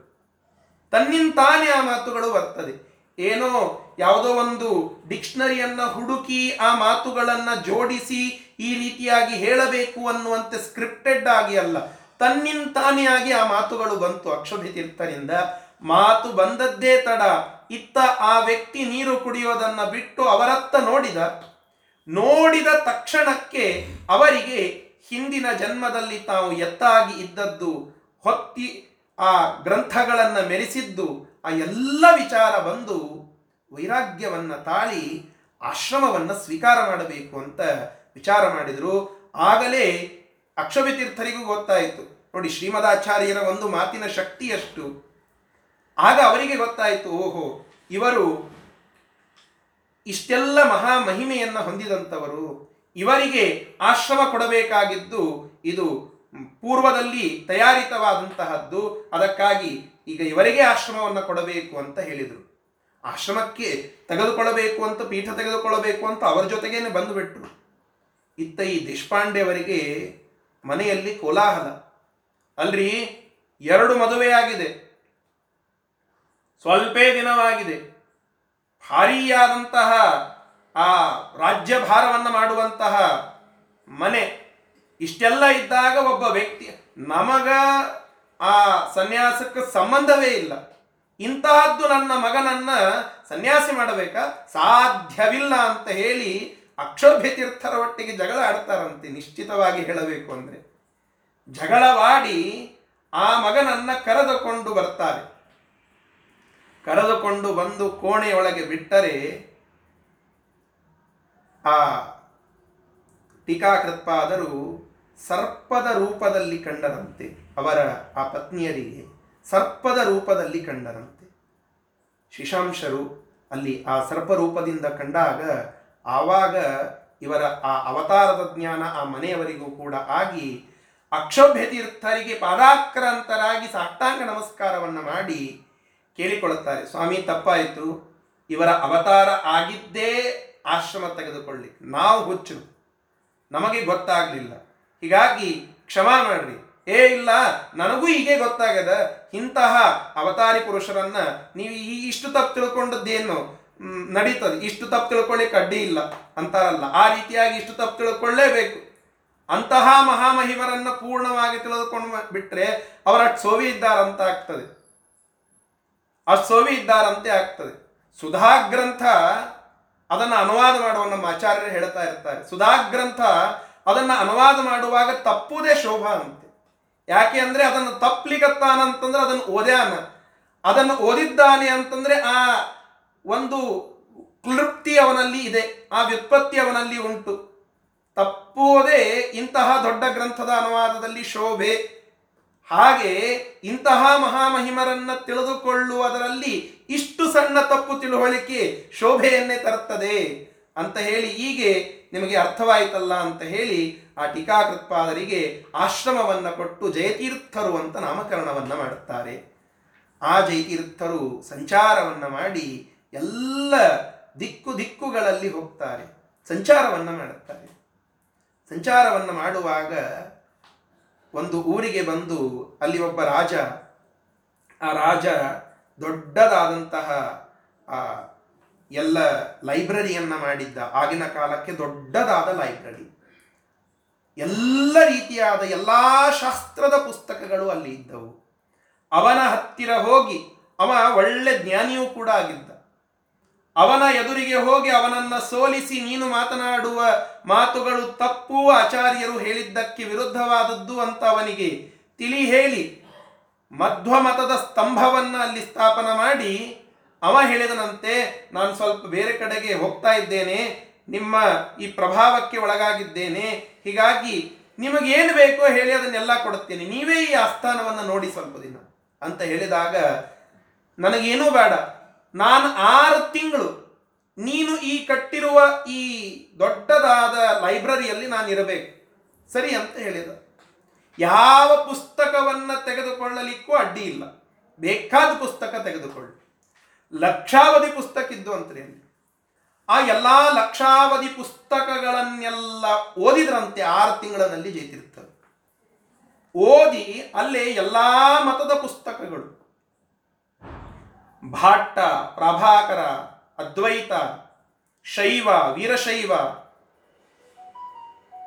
S1: ತನ್ನಿಂತಾನೆ ಆ ಮಾತುಗಳು ಬರ್ತದೆ. ಏನೋ ಯಾವುದೋ ಒಂದು ಡಿಕ್ಷನರಿಯನ್ನ ಹುಡುಕಿ ಆ ಮಾತುಗಳನ್ನ ಜೋಡಿಸಿ ಈ ರೀತಿಯಾಗಿ ಹೇಳಬೇಕು ಅನ್ನುವಂತೆ ಸ್ಕ್ರಿಪ್ಟೆಡ್ ಆಗಿ ಅಲ್ಲ ತನ್ನಿಂತಾನೇ ಆಗಿ ಆ ಮಾತುಗಳು ಬಂತು. ಅಕ್ಷೋಭಿ ತೀರ್ಥರಿಂದ ಮಾತು ಬಂದದ್ದೇ ತಡ. ಇತ್ತ ಆ ವ್ಯಕ್ತಿ ನೀರು ಕುಡಿಯೋದನ್ನ ಬಿಟ್ಟು ಅವರತ್ತ ನೋಡಿದ ನೋಡಿದ ತಕ್ಷಣಕ್ಕೆ ಅವರಿಗೆ ಹಿಂದಿನ ಜನ್ಮದಲ್ಲಿ ತಾವು ಎತ್ತಾಗಿ ಇದ್ದದ್ದು, ಹೊತ್ತಿ ಆ ಗ್ರಂಥಗಳನ್ನು ಮೆರೆಸಿದ್ದು ಆ ಎಲ್ಲ ವಿಚಾರ ಬಂದು ವೈರಾಗ್ಯವನ್ನ ತಾಳಿ ಆಶ್ರಮವನ್ನು ಸ್ವೀಕಾರ ಮಾಡಬೇಕು ಅಂತ ವಿಚಾರ ಮಾಡಿದರು. ಆಗಲೇ ಅಕ್ಷವಿ ತೀರ್ಥರಿಗೂ ಗೊತ್ತಾಯಿತು. ನೋಡಿ, ಶ್ರೀಮದಾಚಾರ್ಯರ ಒಂದು ಮಾತಿನ ಶಕ್ತಿ ಎಷ್ಟು? ಆಗ ಅವರಿಗೆ ಗೊತ್ತಾಯಿತು, ಓಹೋ, ಇವರು ಇಷ್ಟೆಲ್ಲ ಮಹಾ ಮಹಿಮೆಯನ್ನು ಹೊಂದಿದಂಥವರು. ಇವರಿಗೆ ಆಶ್ರಮ ಕೊಡಬೇಕಾಗಿದ್ದು ಇದು ಪೂರ್ವದಲ್ಲಿ ತಯಾರಿತವಾದಂತಹದ್ದು. ಅದಕ್ಕಾಗಿ ಈಗ ಇವರಿಗೆ ಆಶ್ರಮವನ್ನು ಕೊಡಬೇಕು ಅಂತ ಹೇಳಿದರು. ಆಶ್ರಮಕ್ಕೆ ತೆಗೆದುಕೊಳ್ಳಬೇಕು ಅಂತ, ಪೀಠ ತೆಗೆದುಕೊಳ್ಳಬೇಕು ಅಂತ ಅವರ ಜೊತೆಗೇನೆ ಬಂದುಬಿಟ್ರು. ಇತ್ತ ಈ ದೇಶಪಾಂಡೆ ಅವರಿಗೆ ಮನೆಯಲ್ಲಿ ಕೋಲಾಹಲ. ಅಲ್ರಿ, ಎರಡು ಮದುವೆಯಾಗಿದೆ ಸ್ವಲ್ಪೇ ದಿನವಾಗಿದೆ. ಭಾರೀಯಾದಂತಹ ಆ ರಾಜ್ಯಭಾರವನ್ನು ಮಾಡುವಂತಹ ಮನೆ. ಇಷ್ಟೆಲ್ಲ ಇದ್ದಾಗ ಒಬ್ಬ ವ್ಯಕ್ತಿ, ನಮಗ ಆ ಸನ್ಯಾಸಕ್ಕೆ ಸಂಬಂಧವೇ ಇಲ್ಲ. ಇಂತಹದ್ದು ನನ್ನ ಮಗನನ್ನ ಸನ್ಯಾಸಿ ಮಾಡಬೇಕಾ? ಸಾಧ್ಯವಿಲ್ಲ ಅಂತ ಹೇಳಿ ಅಕ್ಷೋಭ್ಯ ತೀರ್ಥರ ಒಟ್ಟಿಗೆ ಜಗಳ ಆಡ್ತಾರಂತೆ, ನಿಶ್ಚಿತವಾಗಿ ಹೇಳಬೇಕು ಅಂದ್ರೆ. ಜಗಳವಾಡಿ ಆ ಮಗನನ್ನ ಕರೆದುಕೊಂಡು ಬರ್ತಾರೆ. ಕರೆದುಕೊಂಡು ಬಂದು ಕೋಣೆಯೊಳಗೆ ಬಿಟ್ಟರೆ ಆ ಟೀಕಾಕೃತ್ಪಾದರು ಸರ್ಪದ ರೂಪದಲ್ಲಿ ಕಂಡರಂತೆ. ಅವರ ಆ ಪತ್ನಿಯರಿಗೆ ಸರ್ಪದ ರೂಪದಲ್ಲಿ ಕಂಡರಂತೆ. ಶಿಶಾಂಶರು ಅಲ್ಲಿ ಆ ಸರ್ಪ ರೂಪದಿಂದ ಕಂಡಾಗ ಆವಾಗ ಇವರ ಆ ಅವತಾರದ ಜ್ಞಾನ ಆ ಮನೆಯವರಿಗೂ ಕೂಡ ಆಗಿ ಅಕ್ಷೋಭ್ಯ ತೀರ್ಥರಿಗೆ ಪಾದಾಕ್ರಾಂತರಾಗಿ ಸಾಷ್ಟಾಂಗ ನಮಸ್ಕಾರವನ್ನು ಮಾಡಿ ಕೇಳಿಕೊಳ್ಳುತ್ತಾರೆ. ಸ್ವಾಮಿ ತಪ್ಪಾಯಿತು. ಇವರ ಅವತಾರ ಆಗಿದ್ದೇ ಆಶ್ರಮ ತೆಗೆದುಕೊಳ್ಳಿ ನಾವು ಹುಚ್ಚು ನಮಗೆ ಗೊತ್ತಾಗಲಿಲ್ಲ. ಹೀಗಾಗಿ ಕ್ಷಮಾ ಮಾಡ್ರಿ. ಏ, ಇಲ್ಲ, ನನಗೂ ಹೀಗೆ ಗೊತ್ತಾಗದ. ಇಂತಹ ಅವತಾರಿ ಪುರುಷರನ್ನ ನೀವು ಈ ಇಷ್ಟು ತಪ್ಪು ತಿಳ್ಕೊಂಡದ್ದೇನು? ನಡೀತದೆ. ಇಷ್ಟು ತಪ್ಪು ತಿಳ್ಕೊಳ್ಳಿಕ್ಕೆ ಅಡ್ಡಿ ಇಲ್ಲ. ಅಂತಾರಲ್ಲ. ಆ ರೀತಿಯಾಗಿ ಇಷ್ಟು ತಪ್ಪು ತಿಳ್ಕೊಳ್ಳೇಬೇಕು. ಅಂತಹ ಮಹಾಮಹಿಮರನ್ನ ಪೂರ್ಣವಾಗಿ ತಿಳಿದುಕೊಂಡು ಬಿಟ್ರೆ ಅವರ ಸೋವಿ ಇದ್ದಾರಂತ ಆಗ್ತದೆ. ಅಷ್ಟು ಸೋವಿ ಇದ್ದಾರಂತೆ ಆಗ್ತದೆ. ಸುಧಾ ಗ್ರಂಥ ಅದನ್ನು ಅನುವಾದ ಮಾಡುವ ನಮ್ಮ ಆಚಾರ್ಯರು ಹೇಳ್ತಾ ಇರ್ತಾರೆ. ಸುಧಾ ಗ್ರಂಥ ಅದನ್ನು ಅನುವಾದ ಮಾಡುವಾಗ ತಪ್ಪುದೇ ಶೋಭಾ ಅಂತೆ. ಯಾಕೆ ಅಂದ್ರೆ ಅದನ್ನು ತಪ್ಪಲಿಕತ್ತಾನಂತಂದ್ರೆ ಅದನ್ನು ಓದ್ಯಾನ. ಅದನ್ನು ಓದಿದ್ದಾನೆ ಅಂತಂದ್ರೆ ಆ ಒಂದು ಕ್ಲೃಪ್ತಿ ಅವನಲ್ಲಿ ಇದೆ, ಆ ವ್ಯುತ್ಪತ್ತಿ ಅವನಲ್ಲಿ ಉಂಟು. ತಪ್ಪುವುದೇ ಇಂತಹ ದೊಡ್ಡ ಗ್ರಂಥದ ಅನುವಾದದಲ್ಲಿ ಶೋಭೆ. ಹಾಗೆ ಇಂತಹ ಮಹಾಮಹಿಮರನ್ನ ತಿಳಿದುಕೊಳ್ಳುವುದರಲ್ಲಿ ಇಷ್ಟು ಸಣ್ಣ ತಪ್ಪು ತಿಳುವಳಿಕೆ ಶೋಭೆಯನ್ನೇ ತರುತ್ತದೆ. ಅಂತ ಹೇಳಿ ಹೀಗೆ ನಿಮಗೆ ಅರ್ಥವಾಯಿತಲ್ಲ ಅಂತ ಹೇಳಿ ಆ ಟೀಕಾಕೃತ್ಪಾದರಿಗೆ ಆಶ್ರಮವನ್ನು ಕೊಟ್ಟು ಜಯತೀರ್ಥರು ಅಂತ ನಾಮಕರಣವನ್ನು ಮಾಡುತ್ತಾರೆ. ಆ ಜಯತೀರ್ಥರು ಸಂಚಾರವನ್ನು ಮಾಡಿ ಎಲ್ಲ ದಿಕ್ಕು ದಿಕ್ಕುಗಳಲ್ಲಿ ಹೋಗ್ತಾರೆ. ಸಂಚಾರವನ್ನು ಮಾಡುತ್ತಾರೆ. ಸಂಚಾರವನ್ನು ಮಾಡುವಾಗ ಒಂದು ಊರಿಗೆ ಬಂದು ಅಲ್ಲಿ ಒಬ್ಬ ರಾಜ, ಆ ರಾಜ ದೊಡ್ಡದಾದಂತಹ, ಆ ಎಲ್ಲ ಲೈಬ್ರರಿಯನ್ನು ಮಾಡಿದ್ದ ಆಗಿನ ಕಾಲಕ್ಕೆ ದೊಡ್ಡದಾದ ಲೈಬ್ರರಿ. ಎಲ್ಲ ರೀತಿಯಾದ ಎಲ್ಲ ಶಾಸ್ತ್ರದ ಪುಸ್ತಕಗಳು ಅಲ್ಲಿ ಇದ್ದವು. ಅವನ ಹತ್ತಿರ ಹೋಗಿ ಅವ ಒಳ್ಳೆ ಜ್ಞಾನಿಯೂ ಕೂಡ ಆಗಿದ್ದ. ಅವನ ಎದುರಿಗೆ ಹೋಗಿ ಅವನನ್ನು ಸೋಲಿಸಿ ನೀನು ಮಾತನಾಡುವ ಮಾತುಗಳು ತಪ್ಪು ಆಚಾರ್ಯರು ಹೇಳಿದ್ದಕ್ಕೆ ವಿರುದ್ಧವಾದದ್ದು ಅಂತ ಅವನಿಗೆ ತಿಳಿ ಹೇಳಿ ಮಧ್ವಮತದ ಸ್ತಂಭವನ್ನು ಅಲ್ಲಿ ಸ್ಥಾಪನ ಮಾಡಿ ಅವ ಹೇಳಿದನಂತೆ, ನಾನು ಸ್ವಲ್ಪ ಬೇರೆ ಕಡೆಗೆ ಹೋಗ್ತಾ ಇದ್ದೇನೆ, ನಿಮ್ಮ ಈ ಪ್ರಭಾವಕ್ಕೆ ಒಳಗಾಗಿದ್ದೇನೆ, ಹೀಗಾಗಿ ನಿಮಗೇನು ಬೇಕೋ ಹೇಳಿ ಅದನ್ನೆಲ್ಲ ಕೊಡುತ್ತೇನೆ. ನೀವೇ ಈ ಆಸ್ಥಾನವನ್ನು ನೋಡಿ ಸ್ವಲ್ಪ ದಿನ ಅಂತ ಹೇಳಿದಾಗ, ನನಗೇನೂ ಬೇಡ. ನಾನು ಆರು ತಿಂಗಳು ನೀನು ಈ ಕಟ್ಟಿರುವ ಈ ದೊಡ್ಡದಾದ ಲೈಬ್ರರಿಯಲ್ಲಿ ನಾನು ಇರಬೇಕು. ಸರಿ ಅಂತ ಹೇಳಿದ. ಯಾವ ಪುಸ್ತಕವನ್ನು ತೆಗೆದುಕೊಳ್ಳಲಿಕ್ಕೂ ಅಡ್ಡಿ ಇಲ್ಲ. ಬೇಕಾದ ಪುಸ್ತಕ ತೆಗೆದುಕೊಳ್ಳಿ. ಲಕ್ಷಾವಧಿ ಪುಸ್ತಕ ಇದ್ದು ಅಂತ್ರಿ ಆ ಎಲ್ಲ ಲಕ್ಷಾವಧಿ ಪುಸ್ತಕಗಳನ್ನೆಲ್ಲ ಓದಿದ್ರಂತೆ ಆರು ತಿಂಗಳಲ್ಲಿ ಜೈತಿರ್ತದೆ ಓದಿ ಅಲ್ಲೇ ಎಲ್ಲ ಮತದ ಪುಸ್ತಕಗಳು. ಭಾಟ್ಟ, ಪ್ರಭಾಕರ, ಅದ್ವೈತ, ಶೈವ, ವೀರಶೈವ,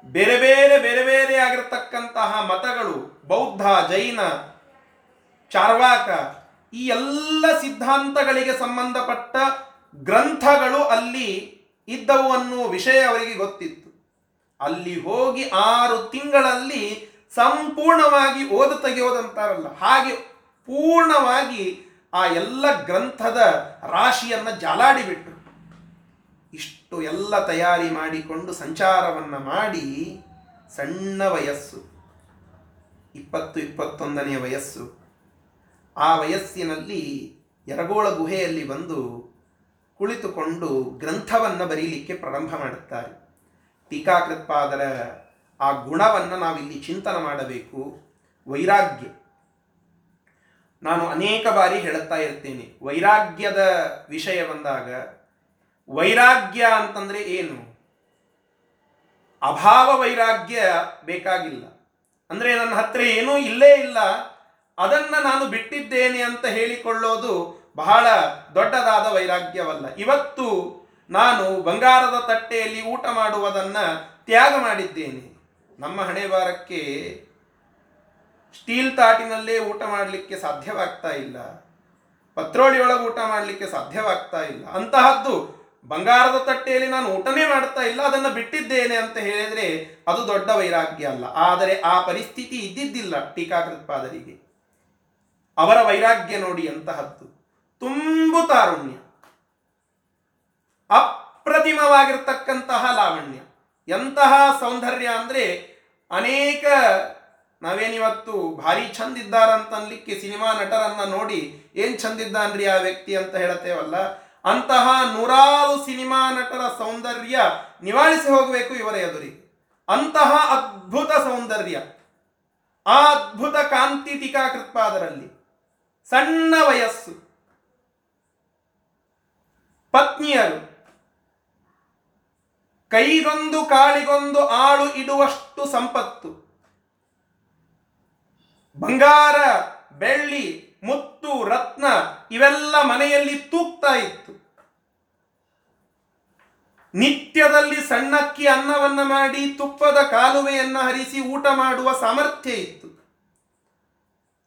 S1: ಬೇರೆ ಬೇರೆ ಬೇರೆ ಬೇರೆ ಆಗಿರತಕ್ಕಂತಹ ಮತಗಳು, ಬೌದ್ಧ, ಜೈನ, ಚಾರ್ವಾಕ ಈ ಎಲ್ಲ ಸಿದ್ಧಾಂತಗಳಿಗೆ ಸಂಬಂಧಪಟ್ಟ ಗ್ರಂಥಗಳು ಅಲ್ಲಿ ಇದ್ದವು ಅನ್ನುವ ವಿಷಯ ಅವರಿಗೆ ಗೊತ್ತಿತ್ತು. ಅಲ್ಲಿ ಹೋಗಿ ಆರು ತಿಂಗಳಲ್ಲಿ ಸಂಪೂರ್ಣವಾಗಿ ಓದು ತೆಗೆಯೋದಂತಾರಲ್ಲ, ಹಾಗೆ ಪೂರ್ಣವಾಗಿ ಆ ಎಲ್ಲ ಗ್ರಂಥದ ರಾಶಿಯನ್ನು ಜಾಲಾಡಿಬಿಟ್ರು. ಇಷ್ಟು ಎಲ್ಲ ತಯಾರಿ ಮಾಡಿಕೊಂಡು ಸಂಚಾರವನ್ನು ಮಾಡಿ ಸಣ್ಣ ವಯಸ್ಸು, ಇಪ್ಪತ್ತು ಇಪ್ಪತ್ತೊಂದನೆಯ ವಯಸ್ಸು. ಆ ವಯಸ್ಸಿನಲ್ಲಿ ಯರಗೋಳ ಗುಹೆಯಲ್ಲಿ ಬಂದು ಕುಳಿತುಕೊಂಡು ಗ್ರಂಥವನ್ನು ಬರೀಲಿಕ್ಕೆ ಪ್ರಾರಂಭ ಮಾಡುತ್ತಾರೆ. ಟೀಕಾಕೃತ್ಪಾದರ ಆ ಗುಣವನ್ನು ನಾವಿಲ್ಲಿ ಚಿಂತನೆ ಮಾಡಬೇಕು. ವೈರಾಗ್ಯ. ನಾನು ಅನೇಕ ಬಾರಿ ಹೇಳುತ್ತಾ ಇರ್ತೇನೆ, ವೈರಾಗ್ಯದ ವಿಷಯ ಬಂದಾಗ ವೈರಾಗ್ಯ ಅಂತಂದರೆ ಏನು? ಅಭಾವ ವೈರಾಗ್ಯ ಬೇಕಾಗಿಲ್ಲ. ಅಂದರೆ ನನ್ನ ಹತ್ತಿರ ಏನೂ ಇಲ್ಲೇ ಇಲ್ಲ ಅದನ್ನ ನಾನು ಬಿಟ್ಟಿದ್ದೇನೆ ಅಂತ ಹೇಳಿಕೊಳ್ಳೋದು ಬಹಳ ದೊಡ್ಡದಾದ ವೈರಾಗ್ಯವಲ್ಲ. ಇವತ್ತು ನಾನು ಬಂಗಾರದ ತಟ್ಟೆಯಲ್ಲಿ ಊಟ ಮಾಡುವುದನ್ನು ತ್ಯಾಗ ಮಾಡಿದ್ದೇನೆ. ನಮ್ಮ ಹಣೆ ಬಾರಕ್ಕೆ ಸ್ಟೀಲ್ ತಾಟಿನಲ್ಲೇ ಊಟ ಮಾಡಲಿಕ್ಕೆ ಸಾಧ್ಯವಾಗ್ತಾ ಇಲ್ಲ. ಪತ್ರೋಳಿಯೊಳಗೆ ಊಟ ಮಾಡಲಿಕ್ಕೆ ಸಾಧ್ಯವಾಗ್ತಾ ಇಲ್ಲ. ಅಂತಹದ್ದು ಬಂಗಾರದ ತಟ್ಟೆಯಲ್ಲಿ ನಾನು ಊಟನೇ ಮಾಡ್ತಾ ಇಲ್ಲ, ಅದನ್ನು ಬಿಟ್ಟಿದ್ದೇನೆ ಅಂತ ಹೇಳಿದರೆ ಅದು ದೊಡ್ಡ ವೈರಾಗ್ಯ ಅಲ್ಲ. ಆದರೆ ಆ ಪರಿಸ್ಥಿತಿ ಇದ್ದಿದ್ದಿಲ್ಲ ಟೀಕಾಕೃತ್ಪಾದರಿಗೆ. ಅವರ ವೈರಾಗ್ಯ ನೋಡಿ ಅಂತಹದ್ದು. ತುಂಬು ತಾರುಣ್ಯ. ಅಪ್ರತಿಮವಾಗಿರ್ತಕ್ಕಂತಹ ಲಾವಣ್ಯ. ಎಂತಹ ಸೌಂದರ್ಯ ಅಂದ್ರೆ ಅನೇಕ ನಾವೇನಿವತ್ತು ಭಾರಿ ಇದ್ದಾರಂತ ಅನ್ಲಿಕ್ಕೆ ಸಿನಿಮಾ ನಟರನ್ನ ನೋಡಿ ಏನ್ ಚಂದಿದ್ದಾನ್ರಿ ಆ ವ್ಯಕ್ತಿ ಅಂತ ಹೇಳತ್ತೇವಲ್ಲ? ಅಂತಹ ನೂರಾರು ಸಿನಿಮಾ ನಟರ ಸೌಂದರ್ಯ ನಿವಾಳಿಸಿ ಹೋಗಬೇಕು ಇವರ ಎದುರಿಗೆ. ಅಂತಹ ಅದ್ಭುತ ಸೌಂದರ್ಯ. ಆ ಅದ್ಭುತ ಕಾಂತಿ ಟೀಕಾಕೃತ್ಪಾದರಲ್ಲಿ. ಸಣ್ಣ ವಯಸ್ಸು. ಪತ್ನಿಯರು. ಕೈಗೊಂದು ಕಾಳಿಗೊಂದು ಆಳು ಇಡುವಷ್ಟು ಸಂಪತ್ತು. ಬಂಗಾರ, ಬೆಳ್ಳಿ, ಮುತ್ತು, ರತ್ನ ಇವೆಲ್ಲ ಮನೆಯಲ್ಲಿ ತೂಗ್ತಾ ಇತ್ತು. ನಿತ್ಯದಲ್ಲಿ ಸಣ್ಣಕ್ಕಿ ಅನ್ನವನ್ನ ಮಾಡಿ ತುಪ್ಪದ ಕಾಲುವೆಯನ್ನು ಹರಿಸಿ ಊಟ ಮಾಡುವ ಸಾಮರ್ಥ್ಯ ಇತ್ತು.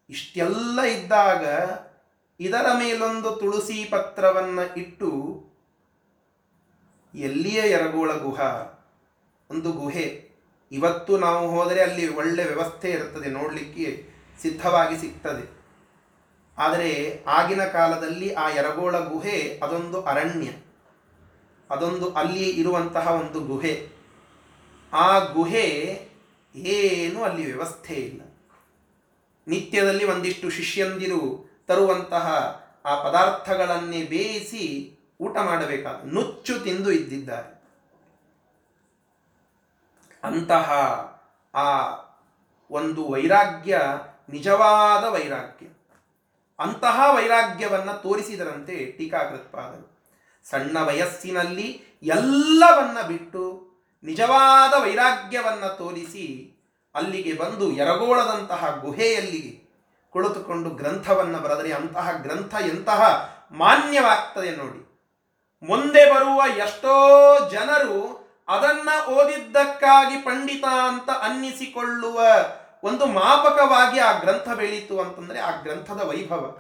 S1: ಇಷ್ಟೆಲ್ಲ ಇದ್ದಾಗ ಇದರ ಮೇಲೊಂದು ತುಳಸಿ ಪತ್ರವನ್ನು ಇಟ್ಟು ಎಲ್ಲಿಯ ಎರಗೋಳ ಗುಹ? ಒಂದು ಗುಹೆ. ಇವತ್ತು ನಾವು ಹೋದರೆ ಅಲ್ಲಿ ಒಳ್ಳೆ ವ್ಯವಸ್ಥೆ ಇರ್ತದೆ, ನೋಡಲಿಕ್ಕೆ ಸಿದ್ಧವಾಗಿ ಸಿಗ್ತದೆ. ಆದರೆ ಆಗಿನ ಕಾಲದಲ್ಲಿ ಆ ಎರಗೋಳ ಗುಹೆ ಅದೊಂದು ಅರಣ್ಯ. ಅದೊಂದು ಅಲ್ಲಿ ಇರುವಂತಹ ಒಂದು ಗುಹೆ. ಆ ಗುಹೆ ಏನು ಅಲ್ಲಿ ವ್ಯವಸ್ಥೆ ಇಲ್ಲ. ನಿತ್ಯದಲ್ಲಿ ಒಂದಿಷ್ಟು ಶಿಷ್ಯಂದಿರು ತರುವಂತಹ ಆ ಪದಾರ್ಥಗಳನ್ನೇ ಬೇಯಿಸಿ ಊಟ ಮಾಡಬೇಕಾದ ನುಚ್ಚು ತಿಂದು ಇದ್ದಿದ್ದಾರೆ. ಅಂತಹ ಆ ಒಂದು ವೈರಾಗ್ಯ, ನಿಜವಾದ ವೈರಾಗ್ಯ. ಅಂತಹ ವೈರಾಗ್ಯವನ್ನು ತೋರಿಸಿದರಂತೆ ಟೀಕಾಕೃತ್ಪಾದರು. ಸಣ್ಣ ವಯಸ್ಸಿನಲ್ಲಿ ಎಲ್ಲವನ್ನ ಬಿಟ್ಟು ನಿಜವಾದ ವೈರಾಗ್ಯವನ್ನು ತೋರಿಸಿ ಅಲ್ಲಿಗೆ ಬಂದು ಎರಗೋಳದಂತಹ ಗುಹೆಯಲ್ಲಿ ಕುಳಿತುಕೊಂಡು ಗ್ರಂಥವನ್ನು ಬರೆದರೆ ಅಂತಹ ಗ್ರಂಥ ಎಂತಹ ಮಾನ್ಯವಾಗ್ತದೆ ನೋಡಿ. ಮುಂದೆ ಬರುವ ಎಷ್ಟೋ ಜನರು ಅದನ್ನ ಓದಿದ್ದಕ್ಕಾಗಿ ಪಂಡಿತ ಅಂತ ಅನ್ನಿಸಿಕೊಳ್ಳುವ ಒಂದು ಮಾಪಕವಾಗಿ ಆ ಗ್ರಂಥ ಬೆಳೀತು ಅಂತಂದ್ರೆ ಆ ಗ್ರಂಥದ ವೈಭವ.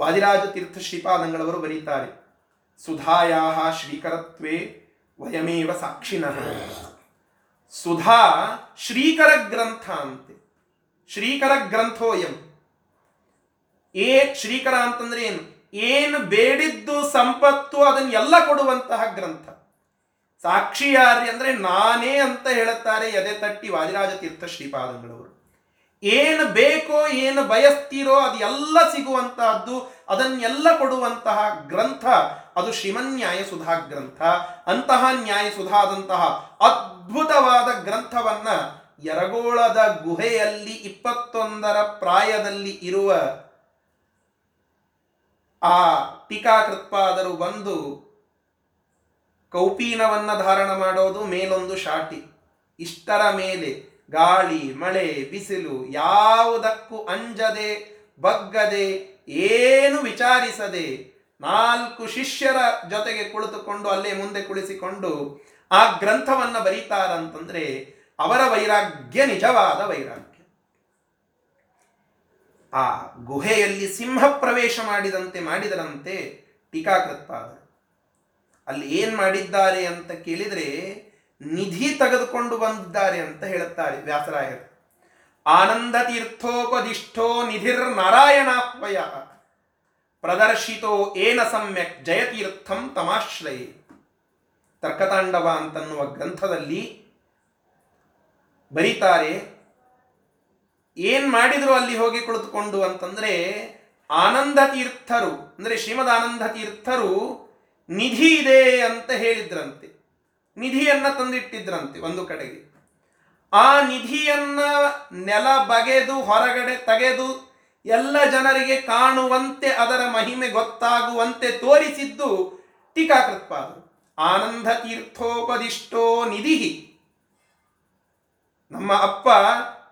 S1: ವಾದಿರಾಜ ತೀರ್ಥ ಶ್ರೀಪಾದಂಗಳವರು ಬರೀತಾರೆ, ಸುಧಾಯಾಹ ಶ್ರೀಕರತ್ವೇ ವಯಮೇವ ಸಾಕ್ಷಿನಃ. ಸುಧಾ ಶ್ರೀಕರ ಗ್ರಂಥ ಅಂತೆ ಶ್ರೀಕರ ಗ್ರಂಥೋಯಂ ಏ ಶ್ರೀಕರ ಅಂತಂದ್ರೆ ಏನು? ಏನು ಬೇಡಿದ್ದು ಸಂಪತ್ತು ಅದನ್ನೆಲ್ಲ ಕೊಡುವಂತಹ ಗ್ರಂಥ. ಸಾಕ್ಷಿಯಾರಿ ಅಂದ್ರೆ ನಾನೇ ಅಂತ ಹೇಳುತ್ತಾರೆ ಎದೆ ತಟ್ಟಿ ವಾದಿರಾಜ ತೀರ್ಥ ಶ್ರೀಪಾದಂಗಳವರು. ಏನು ಬೇಕೋ, ಏನು ಬಯಸ್ತೀರೋ ಅದು ಎಲ್ಲ ಸಿಗುವಂತಹದ್ದು, ಅದನ್ನೆಲ್ಲ ಕೊಡುವಂತಹ ಗ್ರಂಥ ಅದು ಶ್ರೀಮನ್ಯಾಯ ಸುಧಾ ಗ್ರಂಥ. ಅಂತಹ ನ್ಯಾಯ ಸುಧಾದಂತಹ ಅದ್ಭುತವಾದ ಗ್ರಂಥವನ್ನ ಯರಗೋಳದ ಗುಹೆಯಲ್ಲಿ ಇಪ್ಪತ್ತೊಂದರ ಪ್ರಾಯದಲ್ಲಿ ಇರುವ ಆ ಟೀಕಾಕೃತ್ಪಾದರು ಬಂದು ಕೌಪೀನವನ್ನ ಧಾರಣ ಮಾಡೋದು ಮೇಲೊಂದು ಶಾಟಿ. ಇಷ್ಟರ ಮೇಲೆ ಗಾಳಿ, ಮಳೆ, ಬಿಸಿಲು ಯಾವುದಕ್ಕೂ ಅಂಜದೆ, ಬಗ್ಗದೆ, ಏನು ವಿಚಾರಿಸದೆ ನಾಲ್ಕು ಶಿಷ್ಯರ ಜೊತೆಗೆ ಕುಳಿತುಕೊಂಡು ಅಲ್ಲೇ ಮುಂದೆ ಕುಳಿಸಿಕೊಂಡು ಆ ಗ್ರಂಥವನ್ನು ಬರೀತಾರಂತಂದ್ರೆ ಅವರ ವೈರಾಗ್ಯ ನಿಜವಾದ ವೈರಾಗ್ಯ. ಆ ಗುಹೆಯಲ್ಲಿ ಸಿಂಹ ಪ್ರವೇಶ ಮಾಡಿದಂತೆ ಮಾಡಿದರಂತೆ ಟೀಕಾಕೃತ್ಪಾದ ಅಲ್ಲಿ ಏನ್ ಮಾಡಿದ್ದಾರೆ ಅಂತ ಕೇಳಿದ್ರೆ ನಿಧಿ ತೆಗೆದುಕೊಂಡು ಬಂದಿದ್ದಾರೆ ಅಂತ ಹೇಳುತ್ತಾರೆ ವ್ಯಾಸರಾಯರು. ಆನಂದ ತೀರ್ಥೋಪದಿಷ್ಠೋ ನಿಧಿರ್ ನಾರಾಯಣಾತ್ಮಯ ಪ್ರದರ್ಶಿತೋ ಏನ ಸಮ್ಯಕ್ ಜಯತೀರ್ಥಂ ತಮಾಶ್ರಯೇ ತರ್ಕತಾಂಡವ ಅಂತನ್ನುವ ಗ್ರಂಥದಲ್ಲಿ ಬರೀತಾರೆ, ಏನ್ ಮಾಡಿದ್ರು ಅಲ್ಲಿ ಹೋಗಿ ಕುಳಿತುಕೊಂಡು ಅಂತಂದ್ರೆ ಆನಂದ ತೀರ್ಥರು, ಅಂದ್ರೆ ಶ್ರೀಮದ್ ಆನಂದ ತೀರ್ಥರು ನಿಧಿ ಇದೆ ಅಂತ ಹೇಳಿದ್ರಂತೆ. ನಿಧಿಯನ್ನ ತಂದಿಟ್ಟಿದ್ರಂತೆ ಒಂದು ಕಡೆಗೆ. ಆ ನಿಧಿಯನ್ನ ನೆಲ ಬಗೆದು, ಹೊರಗಡೆ ತೆಗೆದು ಎಲ್ಲ ಜನರಿಗೆ ಕಾಣುವಂತೆ ಅದರ ಮಹಿಮೆ ಗೊತ್ತಾಗುವಂತೆ ತೋರಿಸಿದ್ದು ಟೀಕಾಕೃತ್ಪಾದರು. ಆನಂದ ತೀರ್ಥೋಪದಿಷ್ಟೋ ನಿಧಿ ನಮ್ಮ ಅಪ್ಪ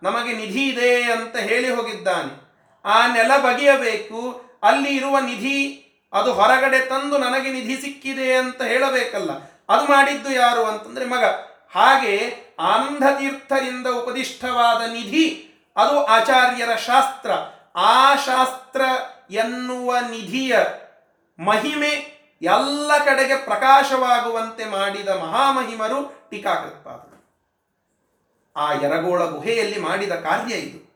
S1: ನಮಗೆ ನಿಧಿ ಇದೆ ಅಂತ ಹೇಳಿ ಹೋಗಿದ್ದಾನೆ. ಆ ನೆಲ ಬಗೆಯಬೇಕು, ಅಲ್ಲಿ ಇರುವ ನಿಧಿ, ಅದು ಹೊರಗಡೆ ತಂದು ನನಗೆ ನಿಧಿ ಸಿಕ್ಕಿದೆ ಅಂತ ಹೇಳಬೇಕಲ್ಲ. ಅದು ಮಾಡಿದ್ದು ಯಾರು ಅಂತಂದ್ರೆ ಮಗ. ಹಾಗೆ ಆನಂದ ತೀರ್ಥರಿಂದ ಉಪದಿಷ್ಟವಾದ ನಿಧಿ, ಅದು ಆಚಾರ್ಯರ ಶಾಸ್ತ್ರ. ಆ ಶಾಸ್ತ್ರ ಎನ್ನುವ ನಿಧಿಯ ಮಹಿಮೆ ಎಲ್ಲ ಕಡೆಗೆ ಪ್ರಕಾಶವಾಗುವಂತೆ ಮಾಡಿದ ಮಹಾಮಹಿಮರು ಟೀಕಾಕೃತ್ಪಾದರು. ಆ ಯರಗೋಳ ಗುಹೆಯಲ್ಲಿ ಮಾಡಿದ ಕಾರ್ಯ ಇದು.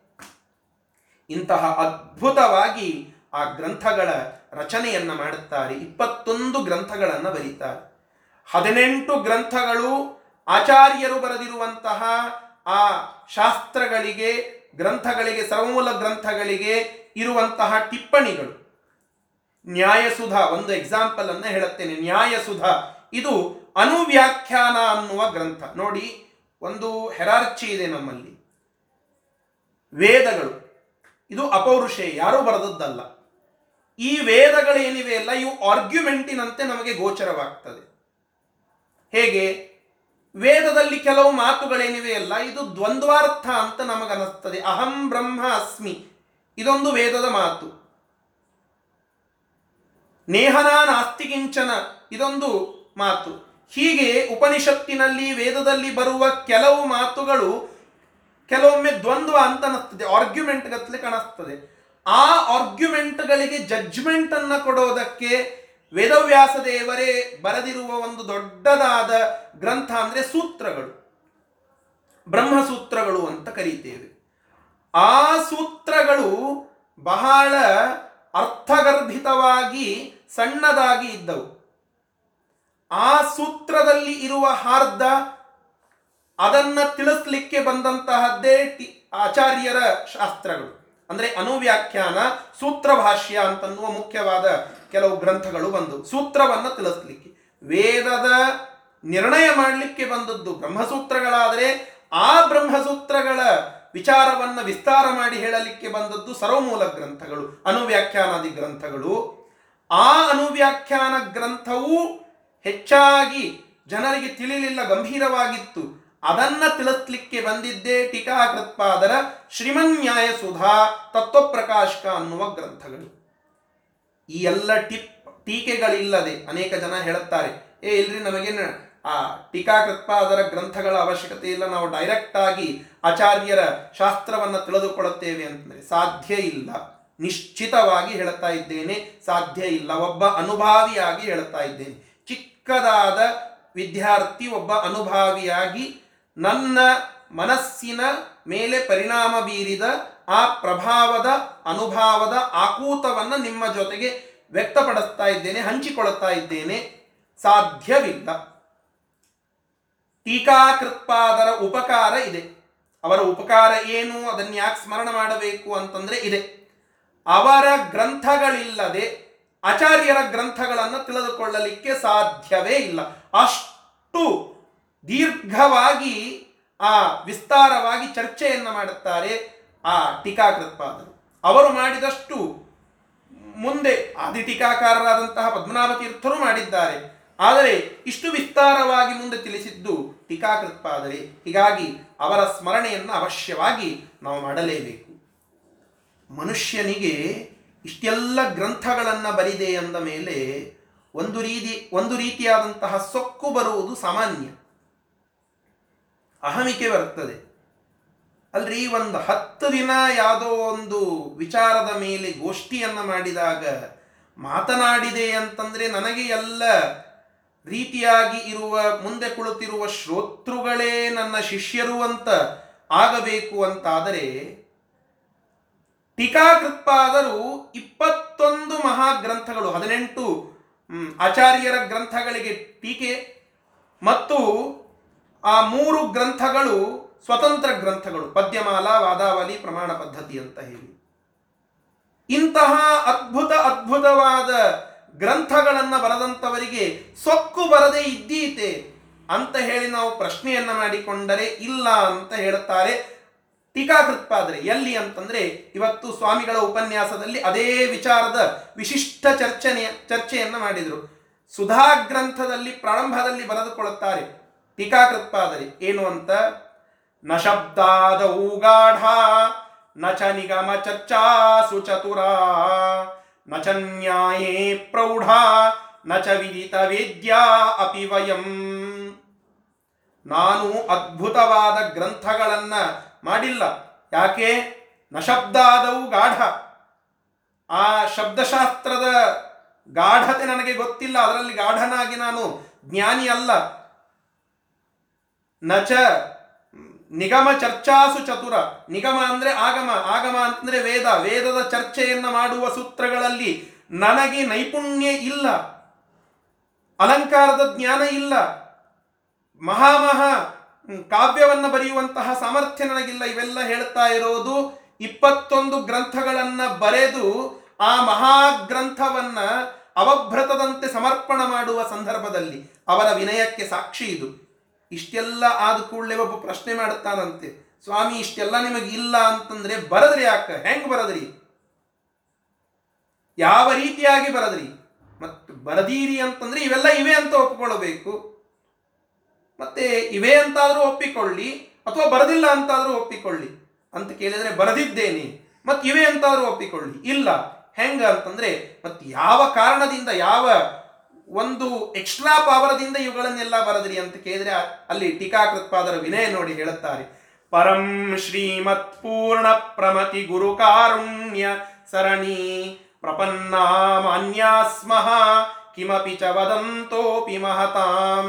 S1: ಇಂತಹ ಅದ್ಭುತವಾಗಿ ಆ ಗ್ರಂಥಗಳ ರಚನೆಯನ್ನ ಮಾಡುತ್ತಾರೆ. ಇಪ್ಪತ್ತೊಂದು ಗ್ರಂಥಗಳನ್ನು ಬರೀತಾರೆ. ಹದಿನೆಂಟು ಗ್ರಂಥಗಳು ಆಚಾರ್ಯರು ಬರೆದಿರುವಂತಹ ಆ ಶಾಸ್ತ್ರಗಳಿಗೆ, ಗ್ರಂಥಗಳಿಗೆ, ಸರ್ವಮೂಲ ಗ್ರಂಥಗಳಿಗೆ ಇರುವಂತಹ ಟಿಪ್ಪಣಿಗಳು. ನ್ಯಾಯಸುಧ, ಒಂದು ಎಕ್ಸಾಂಪಲ್ ಅನ್ನ ಹೇಳುತ್ತೇನೆ. ನ್ಯಾಯಸುಧ, ಇದು ಅನುವ್ಯಾಖ್ಯಾನ ಅನ್ನುವ ಗ್ರಂಥ. ನೋಡಿ, ಒಂದು ಹೆರಾರ್ಚಿ ಇದೆ ನಮ್ಮಲ್ಲಿ. ವೇದಗಳು, ಇದು ಅಪೌರುಷೆ, ಯಾರೂ ಬರೆದದ್ದಲ್ಲ. ಈ ವೇದಗಳೇನಿವೆ ಅಲ್ಲ ಇವು ಆರ್ಗ್ಯುಮೆಂಟಿನಂತೆ ನಮಗೆ ಗೋಚರವಾಗ್ತದೆ. ಹೇಗೆ? ವೇದದಲ್ಲಿ ಕೆಲವು ಮಾತುಗಳೇನಿವೆ ಅಲ್ಲ ಇದು ದ್ವಂದ್ವಾರ್ಥ ಅಂತ ನಮಗನಿಸ್ತದೆ ಅಹಂ ಬ್ರಹ್ಮ ಅಸ್ಮಿ, ಇದೊಂದು ವೇದದ ಮಾತು. ನೇಹನ ನಾಸ್ತಿಕಿಂಚನ ಇದೊಂದು ಮಾತು. ಹೀಗೆ ಉಪನಿಷತ್ತಿನಲ್ಲಿ ವೇದದಲ್ಲಿ ಬರುವ ಕೆಲವು ಮಾತುಗಳು ಕೆಲವೊಮ್ಮೆ ದ್ವಂದ್ವ ಅಂತ ಅನ್ನಿಸ್ತದೆ ಆರ್ಗ್ಯುಮೆಂಟ್ ಗತ್ತಲೆ ಕಾಣಿಸ್ತದೆ. ಆ ಆರ್ಗ್ಯುಮೆಂಟ್ಗಳಿಗೆ ಜಡ್ಜ್ಮೆಂಟ್ ಅನ್ನ ಕೊಡೋದಕ್ಕೆ ವೇದವ್ಯಾಸ ದೇವರೇ ಬರೆದಿರುವ ಒಂದು ದೊಡ್ಡದಾದ ಗ್ರಂಥ ಅಂದ್ರೆ ಸೂತ್ರಗಳು. ಬ್ರಹ್ಮಸೂತ್ರಗಳು ಅಂತ ಕರೀತೇವೆ. ಆ ಸೂತ್ರಗಳು ಬಹಳ ಅರ್ಥಗರ್ಭಿತವಾಗಿ ಸಣ್ಣದಾಗಿ ಇದ್ದವು. ಆ ಸೂತ್ರದಲ್ಲಿ ಇರುವ ಹಾರ್ದ ಅದನ್ನ ತಿಳಿಸ್ಲಿಕ್ಕೆ ಬಂದಂತಹದ್ದೇ ಆಚಾರ್ಯರ ಶಾಸ್ತ್ರಗಳು. ಅಂದ್ರೆ ಅನುವ್ಯಾಖ್ಯಾನ ಸೂತ್ರ ಭಾಷ್ಯ ಅಂತನ್ನುವ ಮುಖ್ಯವಾದ ಕೆಲವು ಗ್ರಂಥಗಳು ಬಂದು ಸೂತ್ರವನ್ನ ತಿಳಿಸ್ಲಿಕ್ಕೆ. ವೇದದ ನಿರ್ಣಯ ಮಾಡಲಿಕ್ಕೆ ಬಂದದ್ದು ಬ್ರಹ್ಮಸೂತ್ರಗಳಾದರೆ ಆ ಬ್ರಹ್ಮಸೂತ್ರಗಳ ವಿಚಾರವನ್ನ ವಿಸ್ತಾರ ಮಾಡಿ ಹೇಳಲಿಕ್ಕೆ ಬಂದದ್ದು ಸರ್ವಮೂಲ ಗ್ರಂಥಗಳು, ಅನುವ್ಯಾಖ್ಯಾನಾದಿ ಗ್ರಂಥಗಳು. ಆ ಅನುವ್ಯಾಖ್ಯಾನ ಗ್ರಂಥವು ಹೆಚ್ಚಾಗಿ ಜನರಿಗೆ ತಿಳಿಲಿಲ್ಲ, ಗಂಭೀರವಾಗಿತ್ತು. ಅದನ್ನ ತಿಳಿಸ್ಲಿಕ್ಕೆ ಬಂದಿದ್ದೇ ಟೀಕಾಕೃತ್ಪಾದರ ಶ್ರೀಮನ್ಯಾಯ ಸುಧಾ ತತ್ವಪ್ರಕಾಶಕ ಅನ್ನುವ ಗ್ರಂಥಗಳು. ಈ ಎಲ್ಲ ಟಿಪ್, ಟೀಕೆಗಳಿಲ್ಲದೆ ಅನೇಕ ಜನ ಹೇಳುತ್ತಾರೆ, ಏ, ಇಲ್ರಿ, ನಮಗೇನು, ಆ, ಟೀಕಾಕೃತ್ಪಾದರ ಗ್ರಂಥಗಳ ಅವಶ್ಯಕತೆ ಇಲ್ಲ. ನಾವು ಡೈರೆಕ್ಟ್ ಆಗಿ ಆಚಾರ್ಯರ ಶಾಸ್ತ್ರವನ್ನು ತಿಳಿದುಕೊಳ್ಳುತ್ತೇವೆ ಅಂತಂದ್ರೆ ಸಾಧ್ಯ ಇಲ್ಲ. ನಿಶ್ಚಿತವಾಗಿ ಹೇಳ್ತಾ ಇದ್ದೇನೆ. ಸಾಧ್ಯ ಇಲ್ಲ. ಒಬ್ಬ ಅನುಭಾವಿಯಾಗಿ ಹೇಳುತ್ತಾ ಇದ್ದೇನೆ. ಚಿಕ್ಕದಾದ ವಿದ್ಯಾರ್ಥಿ ಒಬ್ಬ ಅನುಭಾವಿಯಾಗಿ ನನ್ನ ಮನಸ್ಸಿನ ಮೇಲೆ ಪರಿಣಾಮ ಬೀರಿದ ಆ ಪ್ರಭಾವದ, ಅನುಭಾವದ ಆಕೂತವನ್ನು ನಿಮ್ಮ ಜೊತೆಗೆ ವ್ಯಕ್ತಪಡಿಸ್ತಾ ಇದ್ದೇನೆ, ಹಂಚಿಕೊಳ್ಳುತ್ತಾ ಇದ್ದೇನೆ. ಸಾಧ್ಯವಿಲ್ಲ. ಟೀಕಾಕೃತ್ಪಾದರ ಉಪಕಾರ ಇದೆ. ಅವರ ಉಪಕಾರ ಏನು? ಅದನ್ನು ಯಾಕೆ ಸ್ಮರಣ ಮಾಡಬೇಕು ಅಂತಂದರೆ ಇದೆ. ಅವರ ಗ್ರಂಥಗಳಿಲ್ಲದೆ ಆಚಾರ್ಯರ ಗ್ರಂಥಗಳನ್ನು ತಿಳಿದುಕೊಳ್ಳಲಿಕ್ಕೆ ಸಾಧ್ಯವೇ ಇಲ್ಲ. ಅಷ್ಟು ದೀರ್ಘವಾಗಿ ಆ ವಿಸ್ತಾರವಾಗಿ ಚರ್ಚೆಯನ್ನು ಮಾಡುತ್ತಾರೆ ಆ ಟೀಕಾಕೃತ್ಪಾದರು. ಅವರು ಮಾಡಿದಷ್ಟು ಮುಂದೆ ಆದಿ ಟೀಕಾಕಾರರಾದಂತಹ ಪದ್ಮನಾಭ ತೀರ್ಥರು ಮಾಡಿದ್ದಾರೆ. ಆದರೆ ಇಷ್ಟು ವಿಸ್ತಾರವಾಗಿ ಮುಂದೆ ತಿಳಿಸಿದ್ದು ಟೀಕಾಕೃತ್ಪಾದರೆ. ಹೀಗಾಗಿ ಅವರ ಸ್ಮರಣೆಯನ್ನು ಅವಶ್ಯವಾಗಿ ನಾವು ಮಾಡಲೇಬೇಕು. ಮನುಷ್ಯನಿಗೆ ಇಷ್ಟೆಲ್ಲ ಗ್ರಂಥಗಳನ್ನು ಬರಿದೆ ಅಂದ ಮೇಲೆ ಒಂದು ರೀತಿ, ಒಂದು ರೀತಿಯಾದಂತಹ ಸೊಕ್ಕು ಬರುವುದು ಸಾಮಾನ್ಯ. ಅಹಮಿಕೆ ಬರುತ್ತದೆ. ಅಲ್ರಿ, ಒಂದು ಹತ್ತು ದಿನ ಯಾವುದೋ ಒಂದು ವಿಚಾರದ ಮೇಲೆ ಗೋಷ್ಠಿಯನ್ನು ಮಾಡಿದಾಗ ಮಾತನಾಡಿದೆ ಅಂತಂದರೆ ನನಗೆ ಎಲ್ಲ ರೀತಿಯಾಗಿ ಇರುವ, ಮುಂದೆ ಕುಳಿತಿರುವ ಶ್ರೋತೃಗಳೇ ನನ್ನ ಶಿಷ್ಯರು ಅಂತ ಆಗಬೇಕು ಅಂತಾದರೆ ಟೀಕಾಕೃತ್ಪಾದರು ಇಪ್ಪತ್ತೊಂದು ಮಹಾಗ್ರಂಥಗಳು, ಹದಿನೆಂಟು ಆಚಾರ್ಯರ ಗ್ರಂಥಗಳಿಗೆ ಟೀಕೆ ಮತ್ತು ಆ ಮೂರು ಗ್ರಂಥಗಳು ಸ್ವತಂತ್ರ ಗ್ರಂಥಗಳು, ಪದ್ಯಮಾಲಾ, ವಾದಾವಲಿ, ಪ್ರಮಾಣ ಪದ್ಧತಿ ಅಂತ ಹೇಳಿ. ಇಂತಹ ಅದ್ಭುತ ಅದ್ಭುತವಾದ ಗ್ರಂಥಗಳನ್ನು ಬರೆದಂಥವರಿಗೆ ಸೊಕ್ಕು ಬರದೇ ಇದ್ದೀತೆ ಅಂತ ಹೇಳಿ ನಾವು ಪ್ರಶ್ನೆಯನ್ನ ಮಾಡಿಕೊಂಡರೆ ಇಲ್ಲ ಅಂತ ಹೇಳುತ್ತಾರೆ. ಟೀಕಾಕೃತ್ಪಾದರೆ, ಎಲ್ಲಿ ಅಂತಂದ್ರೆ ಇವತ್ತು ಸ್ವಾಮಿಗಳ ಉಪನ್ಯಾಸದಲ್ಲಿ ಅದೇ ವಿಚಾರದ ವಿಶಿಷ್ಟ ಚರ್ಚನೆಯ ಚರ್ಚೆಯನ್ನು ಮಾಡಿದರು. ಸುಧಾ ಗ್ರಂಥದಲ್ಲಿ ಪ್ರಾರಂಭದಲ್ಲಿ ಬರೆದುಕೊಳ್ಳುತ್ತಾರೆ, ಟೀಕಾಕೃತ್ಪಾದರೆ, ಏನು ಅಂತ? ನ ಶಬ್ದಾದ ಊಗಾಢ, ನ ಚ ನಿಗಮ ಚರ್ಚಾಸು ಚತುರ ನ ಚ ನ್ಯಾಯೇ ಪ್ರೌಢ, ನ ಚ ವಿದಿತ ವೇದ್ಯಾ ಅಪಿ ವಯಂ. ನಾನು ಅದ್ಭುತವಾದ ಗ್ರಂಥಗಳನ್ನ ಮಾಡಿಲ್ಲ. ಯಾಕೆ? ನಶಬ್ದಾದವು ಶಬ್ದಾದವು ಗಾಢ. ಆ ಶಬ್ದಶಾಸ್ತ್ರದ ಗಾಢತೆ ನನಗೆ ಗೊತ್ತಿಲ್ಲ. ಅದರಲ್ಲಿ ಗಾಢನಾಗಿ ನಾನು ಜ್ಞಾನಿ ಅಲ್ಲ. ನಚ ನಿಗಮ ಚರ್ಚಾಸು ಚತುರ. ನಿಗಮ ಅಂದ್ರೆ ಆಗಮ. ಆಗಮ ಅಂದ್ರೆ ವೇದ. ವೇದದ ಚರ್ಚೆಯನ್ನು ಮಾಡುವ ಸೂತ್ರಗಳಲ್ಲಿ ನನಗೆ ನೈಪುಣ್ಯ ಇಲ್ಲ. ಅಲಂಕಾರದ ಜ್ಞಾನ ಇಲ್ಲ. ಮಹಾಮಹಾ ಕಾವ್ಯವನ್ನ ಬರೆಯುವಂತಹ ಸಾಮರ್ಥ್ಯ ನನಗಿಲ್ಲ. ಇವೆಲ್ಲ ಹೇಳ್ತಾ ಇರೋದು ಇಪ್ಪತ್ತೊಂದು ಗ್ರಂಥಗಳನ್ನ ಬರೆದು ಆ ಮಹಾಗ್ರಂಥವನ್ನ ಅವಭ್ರತದಂತೆ ಸಮರ್ಪಣ ಮಾಡುವ ಸಂದರ್ಭದಲ್ಲಿ ಅವರ ವಿನಯಕ್ಕೆ ಸಾಕ್ಷಿ ಇದು. ಇಷ್ಟೆಲ್ಲ ಆದ ಕೂಡಲೇ ಒಬ್ಬ ಪ್ರಶ್ನೆ ಮಾಡುತ್ತಾನಂತೆ, ಸ್ವಾಮಿ, ಇಷ್ಟೆಲ್ಲ ನಿಮಗೆ ಇಲ್ಲ ಅಂತಂದ್ರೆ ಬರದ್ರಿ ಯಾಕ? ಹೆಂಗ್ ಬರದ್ರಿ? ಯಾವ ರೀತಿಯಾಗಿ ಬರದ್ರಿ? ಮತ್ತು ಬರದೀರಿ ಅಂತಂದ್ರೆ ಇವೆಲ್ಲ ಇವೆ ಅಂತ ಒಪ್ಪಿಕೊಳ್ಳಬೇಕು ಮತ್ತೆ ಇವೆ ಅಂತಾದರೂ ಒಪ್ಪಿಕೊಳ್ಳಿ ಅಥವಾ ಬರದಿಲ್ಲ ಅಂತಾದರೂ ಒಪ್ಪಿಕೊಳ್ಳಿ ಅಂತ ಕೇಳಿದರೆ ಬರದಿದ್ದೇನೆ ಮತ್ತೆ ಇವೆ ಅಂತಾದರೂ ಒಪ್ಪಿಕೊಳ್ಳಿ. ಇಲ್ಲ, ಹೆಂಗ ಅಂತಂದರೆ ಮತ್ತೆ ಯಾವ ಕಾರಣದಿಂದ, ಯಾವ ಒಂದು ಎಕ್ಸ್ಟ್ರಾ ಪಾವರದಿಂದ ಇವುಗಳನ್ನೆಲ್ಲ ಬರದ್ರಿ ಅಂತ ಕೇಳಿದರೆ ಅಲ್ಲಿ ಟೀಕಾಕೃತ್ಪಾದರ ವಿನಯ ನೋಡಿ ಹೇಳುತ್ತಾರೆ. ಪರಂ ಶ್ರೀಮತ್ ಪೂರ್ಣ ಪ್ರಮತಿ ಗುರು ಕಾರುಣ್ಯ ಸರಣಿ ಪ್ರಪನ್ನ ಮಾನ್ಯಾಸ್ಮಃ, ಕಿಮಪಿ ಚ ವದಂತೋಪಿ ಮಹತಾಂ.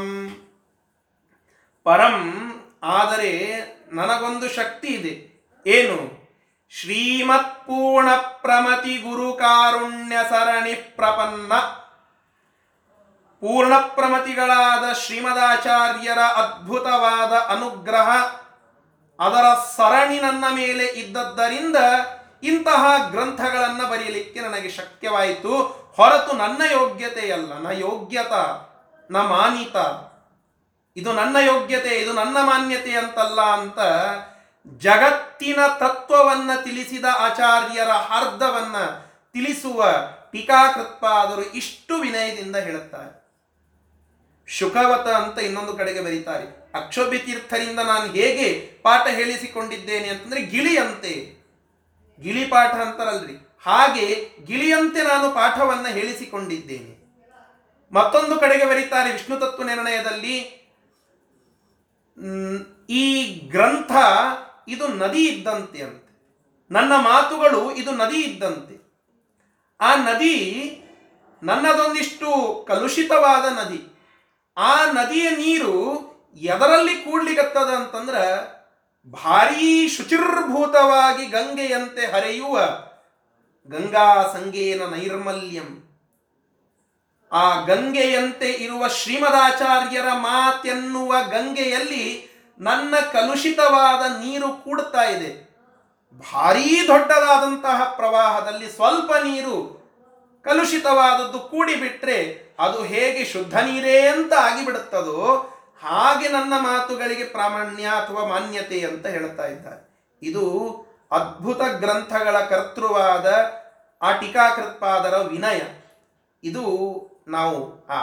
S1: ಪರಂ, ಆದರೆ ನನಗೊಂದು ಶಕ್ತಿ ಇದೆ. ಏನು? ಶ್ರೀಮತ್ ಪೂರ್ಣ ಪ್ರಮತಿ ಗುರು ಕಾರುಣ್ಯ ಸರಣಿ ಪ್ರಪನ್ನ. ಪೂರ್ಣ ಪ್ರಮತಿಗಳಾದ ಶ್ರೀಮದಾಚಾರ್ಯರ ಅದ್ಭುತವಾದ ಅನುಗ್ರಹ ಅದರ ಸರಣಿ ನನ್ನ ಮೇಲೆ ಇದ್ದದ್ದರಿಂದ ಇಂತಹ ಗ್ರಂಥಗಳನ್ನ ಬರೆಯಲಿಕ್ಕೆ ನನಗೆ ಶಕ್ಯವಾಯಿತು. ಹೊರತು ನನ್ನ ಯೋಗ್ಯತೆಯಲ್ಲ, ನ ಯೋಗ್ಯತ, ನ ಮಾನಿತ ಇದು ನನ್ನ ಯೋಗ್ಯತೆ, ಇದು ನನ್ನ ಮಾನ್ಯತೆ ಅಂತಲ್ಲ ಅಂತ ಜಗತ್ತಿನ ತತ್ವವನ್ನ ತಿಳಿಸಿದ ಆಚಾರ್ಯರ ಅರ್ಧವನ್ನ ತಿಳಿಸುವ ಟೀಕಾಕೃತ್ಪಾದರು ಇಷ್ಟು ವಿನಯದಿಂದ ಹೇಳುತ್ತಾರೆ. ಶುಕವತ ಅಂತ ಇನ್ನೊಂದು ಕಡೆಗೆ ಬರೀತಾರೆ. ಅಕ್ಷೋಭ್ಯ ತೀರ್ಥರಿಂದ ನಾನು ಹೇಗೆ ಪಾಠ ಹೇಳಿಸಿಕೊಂಡಿದ್ದೇನೆ ಅಂತಂದ್ರೆ ಗಿಳಿಯಂತೆ. ಗಿಳಿ ಪಾಠ ಅಂತಾರಲ್ರಿ. ಹಾಗೆ ಗಿಳಿಯಂತೆ ನಾನು ಪಾಠವನ್ನ ಹೇಳಿಸಿಕೊಂಡಿದ್ದೇನೆ. ಮತ್ತೊಂದು ಕಡೆಗೆ ಬರೀತಾರೆ ವಿಷ್ಣು ತತ್ವ ನಿರ್ಣಯದಲ್ಲಿ ಈ ಗ್ರಂಥ ಇದು ನದಿ ಇದ್ದಂತೆ ಅಂತೆ. ನನ್ನ ಮಾತುಗಳು ಇದು ನದಿ ಇದ್ದಂತೆ. ಆ ನದಿ ನನ್ನದೊಂದಿಷ್ಟು ಕಲುಷಿತವಾದ ನದಿ. ಆ ನದಿಯ ನೀರು ಎದರಲ್ಲಿ ಕೂಡ್ಲಿಗತ್ತದ ಅಂತಂದ್ರೆ ಭಾರೀ ಶುಚಿರ್ಭೂತವಾಗಿ ಗಂಗೆಯಂತೆ ಹರಿಯುವ ಗಂಗಾ ಸಂಗೇನ ನೈರ್ಮಲ್ಯಂ. ಆ ಗಂಗೆಯಂತೆ ಇರುವ ಶ್ರೀಮದಾಚಾರ್ಯರ ಮಾತೆನ್ನುವ ಗಂಗೆಯಲ್ಲಿ ನನ್ನ ಕಲುಷಿತವಾದ ನೀರು ಕೂಡ್ತಾ ಇದೆ. ಭಾರೀ ದೊಡ್ಡದಾದಂತಹ ಪ್ರವಾಹದಲ್ಲಿ ಸ್ವಲ್ಪ ನೀರು ಕಲುಷಿತವಾದದ್ದು ಕೂಡಿಬಿಟ್ರೆ ಅದು ಹೇಗೆ ಶುದ್ಧ ನೀರೇ ಅಂತ ಆಗಿಬಿಡುತ್ತದೋ ಹಾಗೆ ನನ್ನ ಮಾತುಗಳಿಗೆ ಪ್ರಾಮಾಣ್ಯ ಅಥವಾ ಮಾನ್ಯತೆ ಅಂತ ಹೇಳ್ತಾ ಇದ್ದಾರೆ. ಇದು ಅದ್ಭುತ ಗ್ರಂಥಗಳ ಕರ್ತೃವಾದ ಆ ಟೀಕಾಕೃತ್ಪಾದರ ವಿನಯ. ಇದು ನಾವು ಆ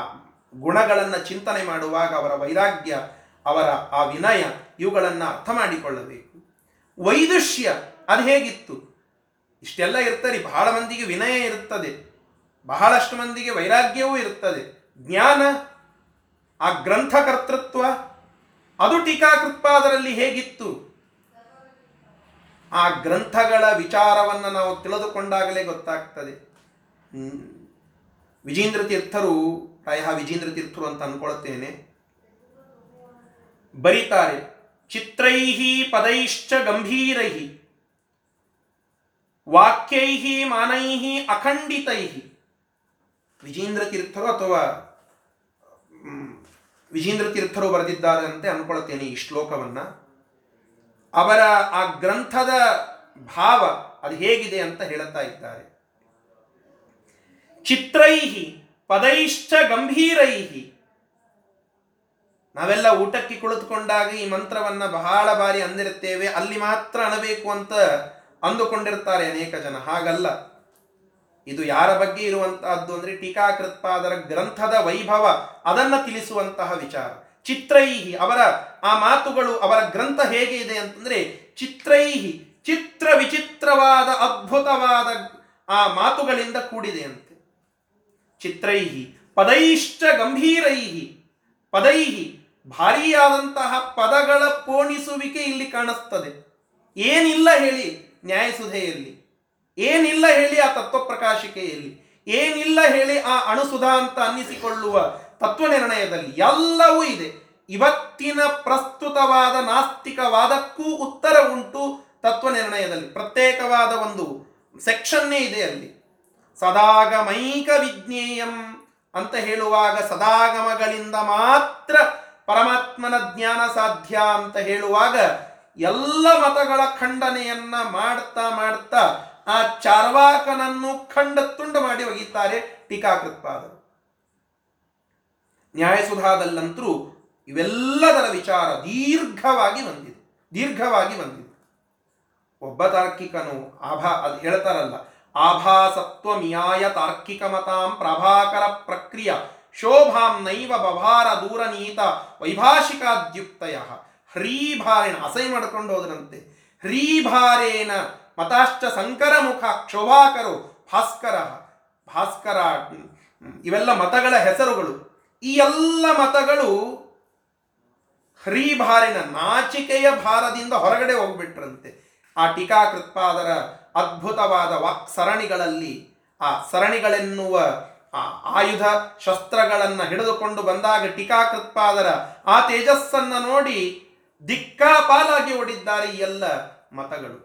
S1: ಗುಣಗಳನ್ನು ಚಿಂತನೆ ಮಾಡುವಾಗ ಅವರ ವೈರಾಗ್ಯ, ಅವರ ಆ ವಿನಯ ಇವುಗಳನ್ನು ಅರ್ಥ ಮಾಡಿಕೊಳ್ಳಬೇಕು. ವೈದುಷ್ಯ ಅದು ಹೇಗಿತ್ತು? ಇಷ್ಟೆಲ್ಲ ಇರ್ತಾರೆ ಬಹಳ ಮಂದಿಗೆ ವಿನಯ ಇರುತ್ತದೆ ಬಹಳಷ್ಟು ಮಂದಿಗೆ ವೈರಾಗ್ಯವೂ ಇರುತ್ತದೆ ಜ್ಞಾನ, ಆ ಗ್ರಂಥಕರ್ತೃತ್ವ, ಅದು ಟೀಕಾಕೃತ್ಪಾದರಲ್ಲಿ ಹೇಗಿತ್ತು? ಆ ಗ್ರಂಥಗಳ ವಿಚಾರವನ್ನು ನಾವು ತಿಳಿದುಕೊಂಡಾಗಲೇ ಗೊತ್ತಾಗ್ತದೆ. ವಿಜೇಂದ್ರ ತೀರ್ಥರು, ಪ್ರಾಯ ವಿಜೇಂದ್ರ ತೀರ್ಥರು ಅಂತ ಅನ್ಕೊಳ್ತೇನೆ, ಬರೀತಾರೆ, ಚಿತ್ರೈಹಿ ಪದೈಶ್ಚ ಗಂಭೀರೈಹಿ, ವಾಕ್ಯೈಹಿ ಮಾನೈಹಿ ಅಖಂಡಿತೈಹಿ. ವಿಜೇಂದ್ರ ತೀರ್ಥರು ಅಥವಾ ವಿಜೇಂದ್ರ ತೀರ್ಥರು ಬರೆದಿದ್ದಾರೆ ಅಂತ ಅನ್ಕೊಳ್ತೇನೆ ಈ ಶ್ಲೋಕವನ್ನ. ಅವರ ಆ ಗ್ರಂಥದ ಭಾವ ಅದು ಹೇಗಿದೆ ಅಂತ ಹೇಳುತ್ತಾ ಇದ್ದಾರೆ. ಚಿತ್ರೈಹಿ, ಪದೈಶ್ಚ ಗಂಭೀರೈಹಿ. ನಾವೆಲ್ಲ ಊಟಕ್ಕೆ ಕುಳಿತುಕೊಂಡಾಗ ಈ ಮಂತ್ರವನ್ನ ಬಹಳ ಬಾರಿ ಅಂದಿರುತ್ತೇವೆ. ಅಲ್ಲಿ ಮಾತ್ರ ಅಣಬೇಕು ಅಂತ ಅಂದುಕೊಂಡಿರ್ತಾರೆ ಅನೇಕ ಜನ. ಹಾಗಲ್ಲ. ಇದು ಯಾರ ಬಗ್ಗೆ ಇರುವಂತಹದ್ದು ಅಂದ್ರೆ ಟೀಕಾಕೃತ್ಪಾದರ ಗ್ರಂಥದ ವೈಭವ, ಅದನ್ನ ತಿಳಿಸುವಂತಹ ವಿಚಾರ. ಚಿತ್ರೈಹಿ, ಅವರ ಆ ಮಾತುಗಳು, ಅವರ ಗ್ರಂಥ ಹೇಗೆ ಇದೆ ಅಂತಂದ್ರೆ, ಚಿತ್ರೈಹಿ ಚಿತ್ರ ವಿಚಿತ್ರವಾದ ಅದ್ಭುತವಾದ ಆ ಮಾತುಗಳಿಂದ ಕೂಡಿದೆ ಅಂತೆ. ಚಿತ್ರೈಹಿ ಪದೈಶ್ಚ ಗಂಭೀರೈಹಿ ಪದೈಹಿ ಭಾರಿಯಾದಂತಹ ಪದಗಳ ಪೋಣಿಸುವಿಕೆ ಇಲ್ಲಿ ಕಾಣಿಸ್ತದೆ. ಏನಿಲ್ಲ ಹೇಳಿ ನ್ಯಾಯಸುಧೆಯಲ್ಲಿ ಏನಿಲ್ಲ ಹೇಳಿ ಆ ತತ್ವ ಪ್ರಕಾಶಿಕೆಯಲ್ಲಿ ಏನಿಲ್ಲ ಹೇಳಿ ಆ ಅಣುಸುಧಾ ಅಂತ ಅನ್ನಿಸಿಕೊಳ್ಳುವ ತತ್ವ ನಿರ್ಣಯದಲ್ಲಿ ಎಲ್ಲವೂ ಇದೆ. ಇವತ್ತಿನ ಪ್ರಸ್ತುತವಾದ ನಾಸ್ತಿಕವಾದಕ್ಕೂ ಉತ್ತರ ಉಂಟು ತತ್ವ ನಿರ್ಣಯದಲ್ಲಿ ಪ್ರತ್ಯೇಕವಾದ ಒಂದು ಸೆಕ್ಷನ್ನೇ ಇದೆ ಅಲ್ಲಿ. ಸದಾಗಮೈಕ ವಿಜ್ಞೇಯಂ ಅಂತ ಹೇಳುವಾಗ ಸದಾಗಮಗಳಿಂದ ಮಾತ್ರ ಪರಮಾತ್ಮನ ಜ್ಞಾನ ಸಾಧ್ಯ ಅಂತ ಹೇಳುವಾಗ ಎಲ್ಲ ಮತಗಳ ಖಂಡನೆಯನ್ನ ಮಾಡ್ತಾ ಮಾಡ್ತಾ ಆ ಚಾರ್ವಾಕನನ್ನು ಖಂಡ ತುಂಡು ಮಾಡಿ ಒಗಿತಾರೆ ಟೀಕಾಕೃತ್ಪಾದರು. ನ್ಯಾಯಸುಧಾದಲ್ಲಂತರೂ ಇವೆಲ್ಲದರ ವಿಚಾರ ದೀರ್ಘವಾಗಿ ಬಂದಿದೆ ದೀರ್ಘವಾಗಿ ಬಂದಿದೆ. ಒಬ್ಬ ತಾರ್ಕಿಕನು ಆಭಾ, ಅದು ಹೇಳ್ತಾರಲ್ಲ ಆಭಾಸತ್ವ ತಾರ್ಕಿಕಮತಾಂ ತಾರ್ಕಿಕ ಮತಾಂ ಪ್ರಭಾಕರ ಪ್ರಕ್ರಿಯ ಶೋಭಾಂ ನೈವ ಬಭಾರ ದೂರನೀತ ವೈಭಾಷಿಕಾದ್ಯುಕ್ತಯ ಹ್ರೀಭಾರೇಣ ಅಸೈ ಮಾಡ್ಕೊಂಡು ಹೋದ್ರಂತೆ। ಹ್ರೀಭಾರೇನ ಮತಾಶ್ಚ ಸಂಕರ ಮುಖ ಕ್ಷೋಭಾಕರು ಭಾಸ್ಕರ ಭಾಸ್ಕರ ಇವೆಲ್ಲ ಮತಗಳ ಹೆಸರುಗಳು. ಈ ಎಲ್ಲ ಮತಗಳು ಹ್ರೀಭಾರಿನ ನಾಚಿಕೆಯ ಭಾರದಿಂದ ಹೊರಗಡೆ ಹೋಗ್ಬಿಟ್ರಂತೆ. ಆ ಟೀಕಾಕೃತ್ಪಾದರ ಅದ್ಭುತವಾದ ವಾಕ್ ಸರಣಿಗಳಲ್ಲಿ, ಆ ಸರಣಿಗಳೆನ್ನುವ, ಆ ಆಯುಧ ಶಸ್ತ್ರಗಳನ್ನು ಹಿಡಿದುಕೊಂಡು ಬಂದಾಗ ಟೀಕಾಕೃತ್ಪಾದರ ಆ ತೇಜಸ್ಸನ್ನ ನೋಡಿ ದಿಕ್ಕಾಪಾಲಾಗಿ ಓಡಿದ್ದಾರೆ ಈ ಎಲ್ಲ ಮತಗಳು.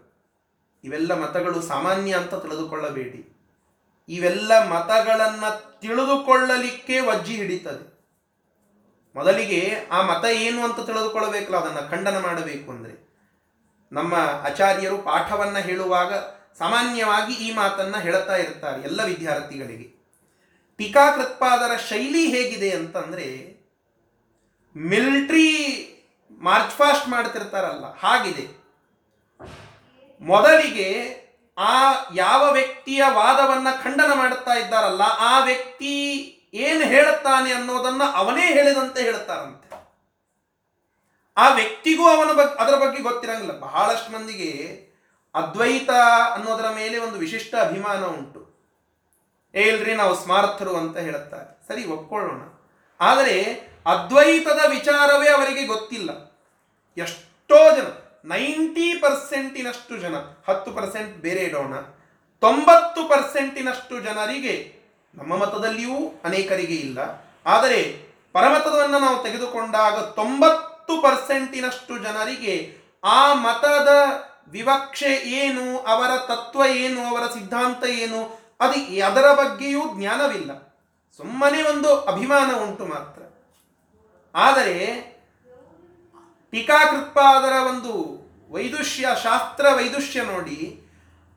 S1: ಇವೆಲ್ಲ ಮತಗಳು ಸಾಮಾನ್ಯ ಅಂತ ತಿಳಿದುಕೊಳ್ಳಬೇಡಿ. ಇವೆಲ್ಲ ಮತಗಳನ್ನು ತಿಳಿದುಕೊಳ್ಳಲಿಕ್ಕೆ ವಜ್ಜಿ ಹಿಡಿತದೆ. ಮೊದಲಿಗೆ ಆ ಮತ ಏನು ಅಂತ ತಿಳಿದುಕೊಳ್ಳಬೇಕಲ್ಲ, ಅದನ್ನು ಖಂಡನ ಮಾಡಬೇಕು ಅಂದರೆ. ನಮ್ಮ ಆಚಾರ್ಯರು ಪಾಠವನ್ನು ಹೇಳುವಾಗ ಸಾಮಾನ್ಯವಾಗಿ ಈ ಮಾತನ್ನ ಹೇಳುತ್ತಾ ಇರ್ತಾರೆ ಎಲ್ಲ ವಿದ್ಯಾರ್ಥಿಗಳಿಗೆ. ಟೀಕಾಕೃತ್ಪಾದರ ಶೈಲಿ ಹೇಗಿದೆ ಅಂತಂದ್ರೆ, ಮಿಲಿಟ್ರಿ ಮಾರ್ಚ್ ಫಾಸ್ಟ್ ಮಾಡ್ತಿರ್ತಾರಲ್ಲ, ಹಾಗಿದೆ. ಮೊದಲಿಗೆ ಆ ಯಾವ ವ್ಯಕ್ತಿಯ ವಾದವನ್ನ ಖಂಡನ ಮಾಡುತ್ತಾ ಇದ್ದಾರಲ್ಲ, ಆ ವ್ಯಕ್ತಿ ಏನು ಹೇಳುತ್ತಾನೆ ಅನ್ನೋದನ್ನ ಅವನೇ ಹೇಳಿದಂತೆ ಹೇಳ್ತಾರಂತೆ ಆ ವ್ಯಕ್ತಿಗೂ ಅವನ ಬಗ್ಗೆ ಅದರ ಬಗ್ಗೆ ಗೊತ್ತಿರಂಗಿಲ್ಲ. ಬಹಳಷ್ಟು ಮಂದಿಗೆ ಅದ್ವೈತ ಅನ್ನೋದರ ಮೇಲೆ ಒಂದು ವಿಶಿಷ್ಟ ಅಭಿಮಾನ ಉಂಟು. ಏಲ್ರಿ ನಾವು ಸ್ಮಾರ್ಥರು ಅಂತ ಹೇಳುತ್ತಾರೆ. ಸರಿ, ಒಪ್ಕೊಳ್ಳೋಣ. ಆದರೆ ಅದ್ವೈತದ ವಿಚಾರವೇ ಅವರಿಗೆ ಗೊತ್ತಿಲ್ಲ. ಎಷ್ಟೋ ಜನ, ನೈಂಟಿ ಪರ್ಸೆಂಟಿನಷ್ಟು ಜನ, ಹತ್ತು ಪರ್ಸೆಂಟ್ ಬೇರೆ ಇಡೋಣ, ತೊಂಬತ್ತು ಪರ್ಸೆಂಟಿನಷ್ಟು ಜನರಿಗೆ ನಮ್ಮ ಮತದಲ್ಲಿಯೂ ಅನೇಕರಿಗೆ ಇಲ್ಲ. ಆದರೆ ಪರಮತವನ್ನು ನಾವು ತೆಗೆದುಕೊಂಡಾಗ ತೊಂಬತ್ತು ಪರ್ಸೆಂಟಿನಷ್ಟು ಜನರಿಗೆ ಆ ಮತದ ವಿವಕ್ಷೆ ಏನು, ಅವರ ತತ್ವ ಏನು, ಅವರ ಸಿದ್ಧಾಂತ ಏನು, ಅದು ಅದರ ಬಗ್ಗೆಯೂ ಜ್ಞಾನವಿಲ್ಲ. ಸುಮ್ಮನೆ ಒಂದು ಅಭಿಮಾನ ಉಂಟು ಮಾತ್ರ. ಆದರೆ ಟೀಕಾಕೃತ್ಪಾದರ ಒಂದು ವೈದುಷ್ಯ, ಶಾಸ್ತ್ರ ವೈದುಷ್ಯ ನೋಡಿ,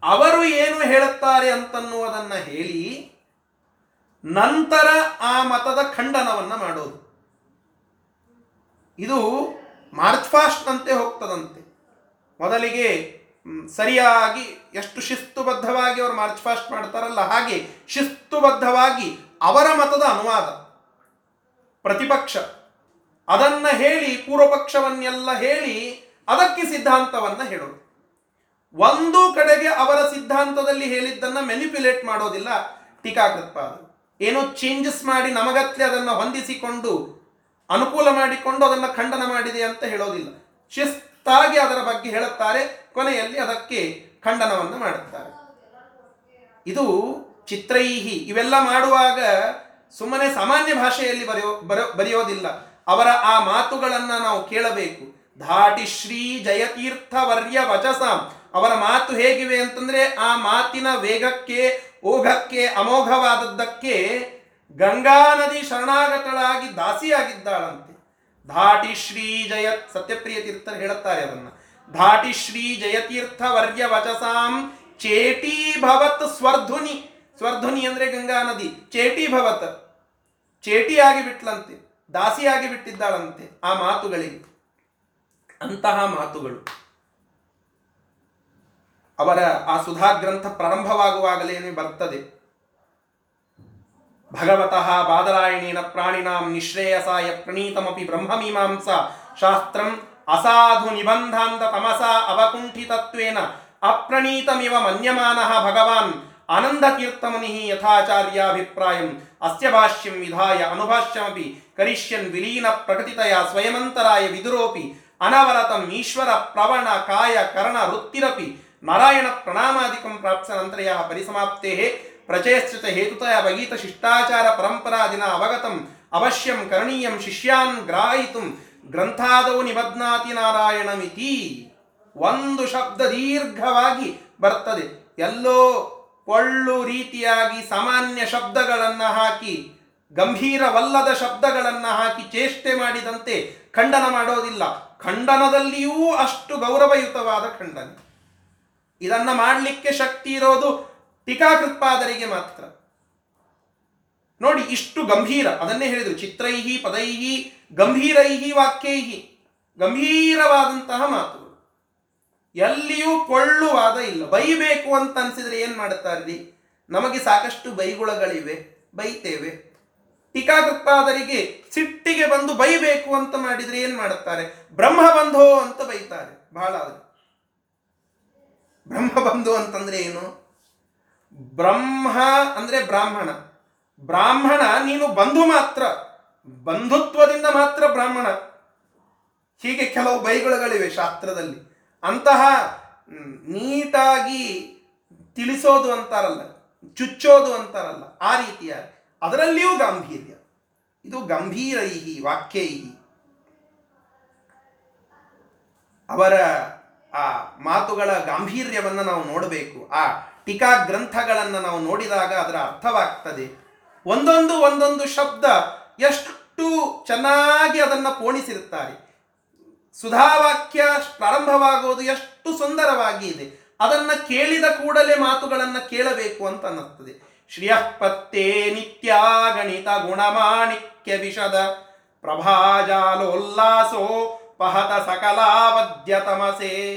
S1: ಅವರು ಏನು ಹೇಳುತ್ತಾರೆ ಅಂತನ್ನುವುದನ್ನು ಹೇಳಿ, ನಂತರ ಆ ಮತದ ಖಂಡನವನ್ನು ಮಾಡೋದು. ಇದು ಮಾರ್ಚ್ ಫಾಸ್ಟ್ ಅಂತೆ ಹೋಗ್ತದಂತೆ. ಮೊದಲಿಗೆ ಸರಿಯಾಗಿ ಎಷ್ಟು ಶಿಸ್ತುಬದ್ಧವಾಗಿ ಅವರು ಮಾರ್ಚ್ ಫಾಸ್ಟ್ ಮಾಡ್ತಾರಲ್ಲ ಹಾಗೆ ಶಿಸ್ತುಬದ್ಧವಾಗಿ ಅವರ ಮತದ ಅನುವಾದ, ಪ್ರತಿಪಕ್ಷ, ಅದನ್ನ ಹೇಳಿ ಪೂರ್ವಪಕ್ಷವನ್ನೆಲ್ಲ ಹೇಳಿ ಅದಕ್ಕೆ ಸಿದ್ಧಾಂತವನ್ನ ಹೇಳೋದು. ಒಂದು ಕಡೆಗೆ ಅವರ ಸಿದ್ಧಾಂತದಲ್ಲಿ ಹೇಳಿದ್ದನ್ನ ಮೆನಿಪ್ಯುಲೇಟ್ ಮಾಡೋದಿಲ್ಲ ಟೀಕಾಕೃತ್ವ ಏನೋ ಚೇಂಜಸ್ ಮಾಡಿ ನಮಗತ್ಲೆ ಅದನ್ನು ಹೊಂದಿಸಿಕೊಂಡು, ಅನುಕೂಲ ಮಾಡಿಕೊಂಡು ಅದನ್ನು ಖಂಡನ ಮಾಡಿದೆ ಅಂತ ಹೇಳೋದಿಲ್ಲ. ಶಿಸ್ತಾಗಿ ಅದರ ಬಗ್ಗೆ ಹೇಳುತ್ತಾರೆ, ಕೊನೆಯಲ್ಲಿ ಅದಕ್ಕೆ ಖಂಡನವನ್ನು ಮಾಡುತ್ತಾರೆ. ಇದು ಚಿತ್ರೈಹಿ, ಇವೆಲ್ಲ ಮಾಡುವಾಗ ಸುಮ್ಮನೆ ಸಾಮಾನ್ಯ ಭಾಷೆಯಲ್ಲಿ ಬರೆಯೋ, ಬರೋ, ಬರೆಯೋದಿಲ್ಲ. ಅವರ ಆ ಮಾತುಗಳನ್ನು ನಾವು ಕೇಳಬೇಕು. ಧಾಟಿ ಶ್ರೀ ಜಯತೀರ್ಥ ವರ್ಯ ವಚಸಾಂ. ಅವರ ಮಾತು ಹೇಗಿವೆ ಅಂತಂದ್ರೆ ಆ ಮಾತಿನ ವೇಗಕ್ಕೆ, ಓಘಕ್ಕೆ, ಅಮೋಘವಾದದ್ದಕ್ಕೆ ಗಂಗಾ ನದಿ ಶರಣಾಗತಳಾಗಿ ದಾಸಿಯಾಗಿದ್ದಾಳಂತೆ. ಧಾಟಿ ಶ್ರೀ ಜಯ ಸತ್ಯಪ್ರಿಯ ತೀರ್ಥರು ಹೇಳುತ್ತಾರೆ ಅದನ್ನ. ಧಾಟಿ ಶ್ರೀ ಜಯತೀರ್ಥ ವರ್ಯ ವಚಸಾಂ ಚೇಟಿ ಭವತ್ ಸ್ವರ್ಧುನಿ. ಸ್ವರ್ಧುನಿ ಅಂದ್ರೆ ಗಂಗಾ ನದಿ. ಚೇಟಿ ಭವತ್. ಚೇಟಿಯಾಗಿ ಬಿಟ್ಲಂತೆ. ದಾಸಿಯಾಗಿ ಬಿಟ್ಟಿದ್ದಾಳಂತೆ ಆ ಮಾತುಗಳಿಗೆ. ಅಂತಹ ಮಾತುಗಳು. ಅವರ ಆ ಸುಧಾ ಗ್ರಂಥ ಪ್ರಾರಂಭವಾಗುವಾಗಲೇನೆ ಬರ್ತದೆ. भगवतः बादरायणेन प्राणिनां निःश्रेयसाय प्रणीतमपि ब्रह्ममीमांसा। शास्त्रम् असाधुनिबन्धान्ततमसा अवकुण्ठितत्वेन अप्रणीतमिव मन्यमानः भगवान्। आनन्दतीर्थमुनिः यथाचार्याभिप्रायम् अस्य भाष्यं विधाय अनुभाष्यमपि करिष्यन् विलीनप्रकृतितया स्वयमन्तराय विदुरोऽपि अनवरतम् ईश्वरप्रवणकायकरणवृत्तिरपि नारायणप्रणामादिकं प्राप्स्यनन्तरयाः परिसमाप्तेः ಪ್ರಚಯಶ್ಚಿತ ಹೇತುತಯ ಭಗೀತ ಶಿಷ್ಟಾಚಾರ ಪರಂಪರಾದಿನ ಅವಗತಂ, ಅವಶ್ಯಂ ಕರಣೀಯಂ ಶಿಷ್ಯಾನ್ ಗ್ರಾಹಿತು ಗ್ರಂಥಾದವು ನಿಬದ್ನಾತಿ ನಾರಾಯಣಮಿತಿ. ಒಂದು ಶಬ್ದ ದೀರ್ಘವಾಗಿ ಬರ್ತದೆ. ಎಲ್ಲೋ ಕೊಳ್ಳು ರೀತಿಯಾಗಿ ಸಾಮಾನ್ಯ ಶಬ್ದಗಳನ್ನು ಹಾಕಿ, ಗಂಭೀರವಲ್ಲದ ಶಬ್ದಗಳನ್ನು ಹಾಕಿ ಚೇಷ್ಟೆ ಮಾಡಿದಂತೆ ಖಂಡನ ಮಾಡೋದಿಲ್ಲ. ಖಂಡನದಲ್ಲಿಯೂ ಅಷ್ಟು ಗೌರವಯುತವಾದ ಖಂಡನೆ. ಇದನ್ನ ಮಾಡಲಿಕ್ಕೆ ಶಕ್ತಿ ಇರೋದು ಟೀಕಾಕೃತ್ಪಾದರಿಗೆ ಮಾತ್ರ. ನೋಡಿ, ಇಷ್ಟು ಗಂಭೀರ, ಅದನ್ನೇ ಹೇಳಿದರು, ಚಿತ್ರೈಹಿ, ಪದೈಹಿ, ಗಂಭೀರೈಹಿ ವಾಕ್ಯೈಹಿ, ಗಂಭೀರವಾದಂತಹ ಮಾತುಗಳು. ಎಲ್ಲಿಯೂ ಕೊಳ್ಳುವಾದ ಇಲ್ಲ. ಬೈಬೇಕು ಅಂತ ಅನ್ಸಿದ್ರೆ ಏನ್ ಮಾಡುತ್ತಾರ್ರಿ ನಮಗೆ ಸಾಕಷ್ಟು ಬೈಗುಳಗಳಿವೆ, ಬೈತೇವೆ. ಟೀಕಾಕೃತ್ಪಾದರಿಗೆ ಸಿಟ್ಟಿಗೆ ಬಂದು ಬೈಬೇಕು ಅಂತ ಮಾಡಿದ್ರೆ ಏನ್ ಮಾಡುತ್ತಾರೆ? ಬ್ರಹ್ಮ ಬಂಧೋ ಅಂತ ಬೈತಾರೆ, ಬಹಳ ಬ್ರಹ್ಮ ಬಂಧು ಅಂತಂದ್ರೆ ಏನು? ಬ್ರಹ್ಮ ಅಂದ್ರೆ ಬ್ರಾಹ್ಮಣ. ಬ್ರಾಹ್ಮಣ ನೀನು ಬಂಧು ಮಾತ್ರ. ಬಂಧುತ್ವದಿಂದ ಮಾತ್ರ ಬ್ರಾಹ್ಮಣ. ಹೀಗೆ ಕೆಲವು ಬೈಗುಳಗಳಿವೆ ಶಾಸ್ತ್ರದಲ್ಲಿ. ಅಂತಹ ನೀಟಾಗಿ ತಿಳಿಸೋದು ಅಂತಾರಲ್ಲ, ಚುಚ್ಚೋದು ಅಂತಾರಲ್ಲ, ಆ ರೀತಿಯ ಅದರಲ್ಲಿಯೂ ಗಾಂಭೀರ್ಯ. ಇದು ಗಂಭೀರೈಹಿ, ವಾಕ್ಯೈಹಿ. ಅವರ, ಆ, ಮಾತುಗಳ ಗಾಂಭೀರ್ಯವನ್ನು ನಾವು ನೋಡಬೇಕು. ಆ ಟೀಕಾ ಗ್ರಂಥಗಳನ್ನು ನಾವು ನೋಡಿದಾಗ ಅದರ ಅರ್ಥವಾಗ್ತದೆ. ಒಂದೊಂದು ಒಂದೊಂದು ಶಬ್ದ ಎಷ್ಟು ಚೆನ್ನಾಗಿ ಅದನ್ನು ಪೋಣಿಸಿರುತ್ತಾರೆ. ಸುಧಾವಾಕ್ಯ ಪ್ರಾರಂಭವಾಗುವುದು ಎಷ್ಟು ಸುಂದರವಾಗಿ ಇದೆ. ಅದನ್ನು ಕೇಳಿದ ಕೂಡಲೇ ಮಾತುಗಳನ್ನು ಕೇಳಬೇಕು ಅಂತ ಅನ್ನಿಸ್ತದೆ ಶ್ರಿಯಪತ್ತೇ ನಿತ್ಯ ಗಣಿತ ಗುಣಮಾಣಿಕ್ಯ ವಿಷದ ಪ್ರಭಾಜಾಲೋಲ್ಲಾಸೋ ಪಹತ ಸಕಲಾವದ್ಯತಮಸೆ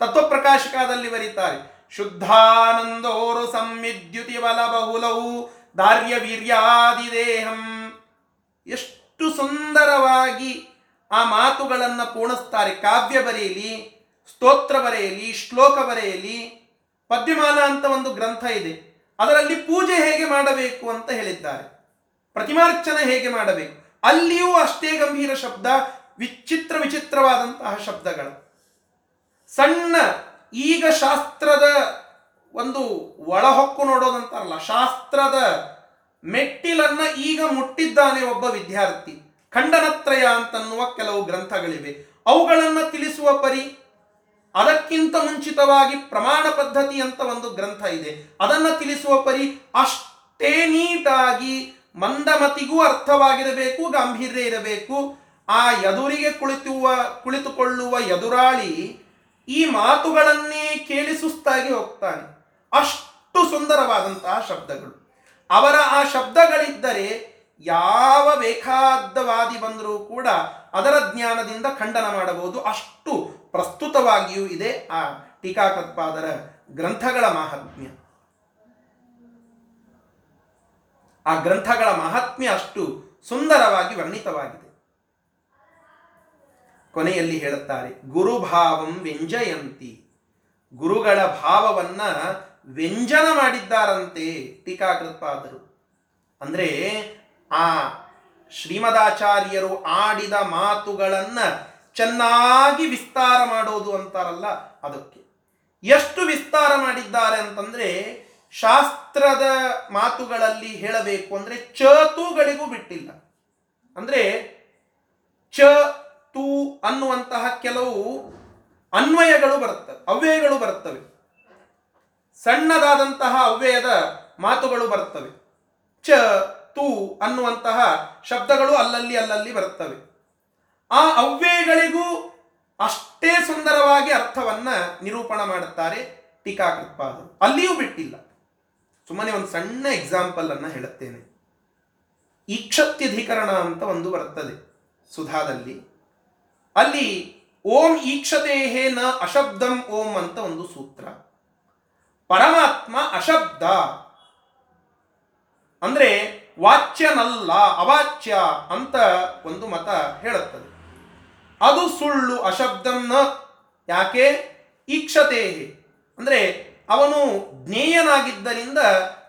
S1: ತತ್ವಪ್ರಕಾಶಕದಲ್ಲಿ ಬರೀತಾರೆ. ಶುದ್ಧಾನಂದೋರು ಸಂವಿದ್ಯುತಿ ಬಲ ಬಹುಲವು ದಾರ್ಯ ವೀರ್ಯಾದಿದೇಹಂ ಎಷ್ಟು ಸುಂದರವಾಗಿ ಆ ಮಾತುಗಳನ್ನು ಪೂರ್ಣಿಸ್ತಾರೆ. ಕಾವ್ಯ ಬರೆಯಲಿ, ಸ್ತೋತ್ರ ಬರೆಯಲಿ, ಶ್ಲೋಕ ಬರೆಯಲಿ ಪದ್ಯಮಾಲ ಅಂತ ಒಂದು ಗ್ರಂಥ ಇದೆ. ಅದರಲ್ಲಿ ಪೂಜೆ ಹೇಗೆ ಮಾಡಬೇಕು ಅಂತ ಹೇಳಿದ್ದಾರೆ. ಪ್ರತಿಮಾರ್ಚನೆ ಹೇಗೆ ಮಾಡಬೇಕು. ಅಲ್ಲಿಯೂ ಅಷ್ಟೇ ಗಂಭೀರ ಶಬ್ದ, ವಿಚಿತ್ರ ವಿಚಿತ್ರವಾದಂತಹ ಶಬ್ದಗಳು. ಸಣ್ಣ ಈಗ ಶಾಸ್ತ್ರದ ಒಂದು ಒಳಹೊಕ್ಕು ನೋಡೋದಂತಾರಲ್ಲ, ಶಾಸ್ತ್ರದ ಮೆಟ್ಟಿಲನ್ನ ಈಗ ಮುಟ್ಟಿದ್ದಾನೆ ಒಬ್ಬ ವಿದ್ಯಾರ್ಥಿ. ಖಂಡನತ್ರಯ ಅಂತನ್ನುವ ಕೆಲವು ಗ್ರಂಥಗಳಿವೆ. ಅವುಗಳನ್ನು ತಿಳಿಸುವ ಪರಿ ಅದಕ್ಕಿಂತ ಮುಂಚಿತವಾಗಿ ಪ್ರಮಾಣ ಪದ್ಧತಿ ಅಂತ ಒಂದು ಗ್ರಂಥ ಇದೆ. ಅದನ್ನು ತಿಳಿಸುವ ಪರಿ ಅಷ್ಟೇ ನೀಟಾಗಿ ಮಂದಮತಿಗೂ ಅರ್ಥವಾಗಿರಬೇಕು, ಗಾಂಭೀರ್ಯ ಇರಬೇಕು. ಆ ಎದುರಿಗೆ ಕುಳಿತುವ, ಕುಳಿತುಕೊಳ್ಳುವ ಎದುರಾಳಿ ಈ ಮಾತುಗಳನ್ನೇ ಕೇಳಿ ಸುಸ್ತಾಗಿ ಹೋಗ್ತಾನೆ. ಅಷ್ಟು ಸುಂದರವಾದಂತಹ ಶಬ್ದಗಳು. ಅವರ ಆ ಶಬ್ದಗಳಿದ್ದರೆ ಯಾವ ಬೇಕಾದ್ದವಾದಿ ಬಂದರೂ ಕೂಡ ಅದರ ಜ್ಞಾನದಿಂದ ಖಂಡನ ಮಾಡಬಹುದು. ಅಷ್ಟು ಪ್ರಸ್ತುತವಾಗಿಯೂ ಇದೆ ಆ ಟೀಕಾಕತ್ಪಾದರ ಗ್ರಂಥಗಳ ಮಹಾತ್ಮ್ಯ. ಆ ಗ್ರಂಥಗಳ ಮಹಾತ್ಮ್ಯ ಅಷ್ಟು ಸುಂದರವಾಗಿ ವರ್ಣಿತವಾಗಿದೆ. ಕೊನೆಯಲ್ಲಿ ಹೇಳುತ್ತಾರೆ, ಗುರುಭಾವಂ ವ್ಯಂಜಯಂತಿ. ಗುರುಗಳ ಭಾವವನ್ನ ವ್ಯಂಜನ ಮಾಡಿದ್ದಾರಂತೆ ಟೀಕಾಕೃತ್ಪಾದರು. ಅಂದ್ರೆ ಆ ಶ್ರೀಮದಾಚಾರ್ಯರು ಆಡಿದ ಮಾತುಗಳನ್ನ ಚೆನ್ನಾಗಿ ವಿಸ್ತಾರ ಮಾಡೋದು ಅಂತಾರಲ್ಲ ಅದಕ್ಕೆ. ಎಷ್ಟು ವಿಸ್ತಾರ ಮಾಡಿದ್ದಾರೆ ಅಂತಂದ್ರೆ ಶಾಸ್ತ್ರದ ಮಾತುಗಳಲ್ಲಿ ಹೇಳಬೇಕು ಅಂದ್ರೆ ಚತುಗಳಿಗೂ ಬಿಟ್ಟಿಲ್ಲ. ಅಂದ್ರೆ ಚ ತು ಅನ್ನುವಂತಹ ಕೆಲವು ಅನ್ವಯಗಳು ಬರುತ್ತವೆ, ಅವ್ಯಯಗಳು ಬರುತ್ತವೆ. ಸಣ್ಣದಾದಂತಹ ಅವ್ಯಯದ ಮಾತುಗಳು ಬರುತ್ತವೆ. ಚ, ತು ಅನ್ನುವಂತಹ ಶಬ್ದಗಳು ಅಲ್ಲಲ್ಲಿ ಅಲ್ಲಲ್ಲಿ ಬರುತ್ತವೆ. ಆ ಅವ್ಯಯಗಳಿಗೂ ಅಷ್ಟೇ ಸುಂದರವಾಗಿ ಅರ್ಥವನ್ನ ನಿರೂಪಣ ಮಾಡುತ್ತಾರೆ ಟೀಕಾಕೃತ್ಪಾದರು. ಅಲ್ಲಿಯೂ ಬಿಟ್ಟಿಲ್ಲ. ಸುಮ್ಮನೆ ಒಂದು ಸಣ್ಣ ಎಕ್ಸಾಂಪಲ್ ಅನ್ನ ಹೇಳುತ್ತೇನೆ. ಈಕ್ಷತ್ಯಧಿಕರಣ ಅಂತ ಒಂದು ಬರುತ್ತದೆ ಸುಧಾದಲ್ಲಿ. ಅಲ್ಲಿ ಓಂ ಈಕ್ಷದೇಹೇ ನ ಅಶಬ್ದಂ ಓಂ ಅಂತ ಒಂದು ಸೂತ್ರ. ಪರಮಾತ್ಮ ಅಶಬ್ದ. ಅಂದ್ರೆ ವಾಚ್ಯನಲ್ಲ, ಅವಾಚ್ಯ ಅಂತ ಒಂದು ಮತ ಹೇಳುತ್ತದೆ. ಅದು ಸುಳ್ಳು ಅಶಬ್ದಂನ ಯಾಕೆ? ಈಕ್ಷತೇಹೆ ಅಂದ್ರೆ ಅವನು ಜ್ಞೇಯನಾಗಿದ್ದರಿಂದ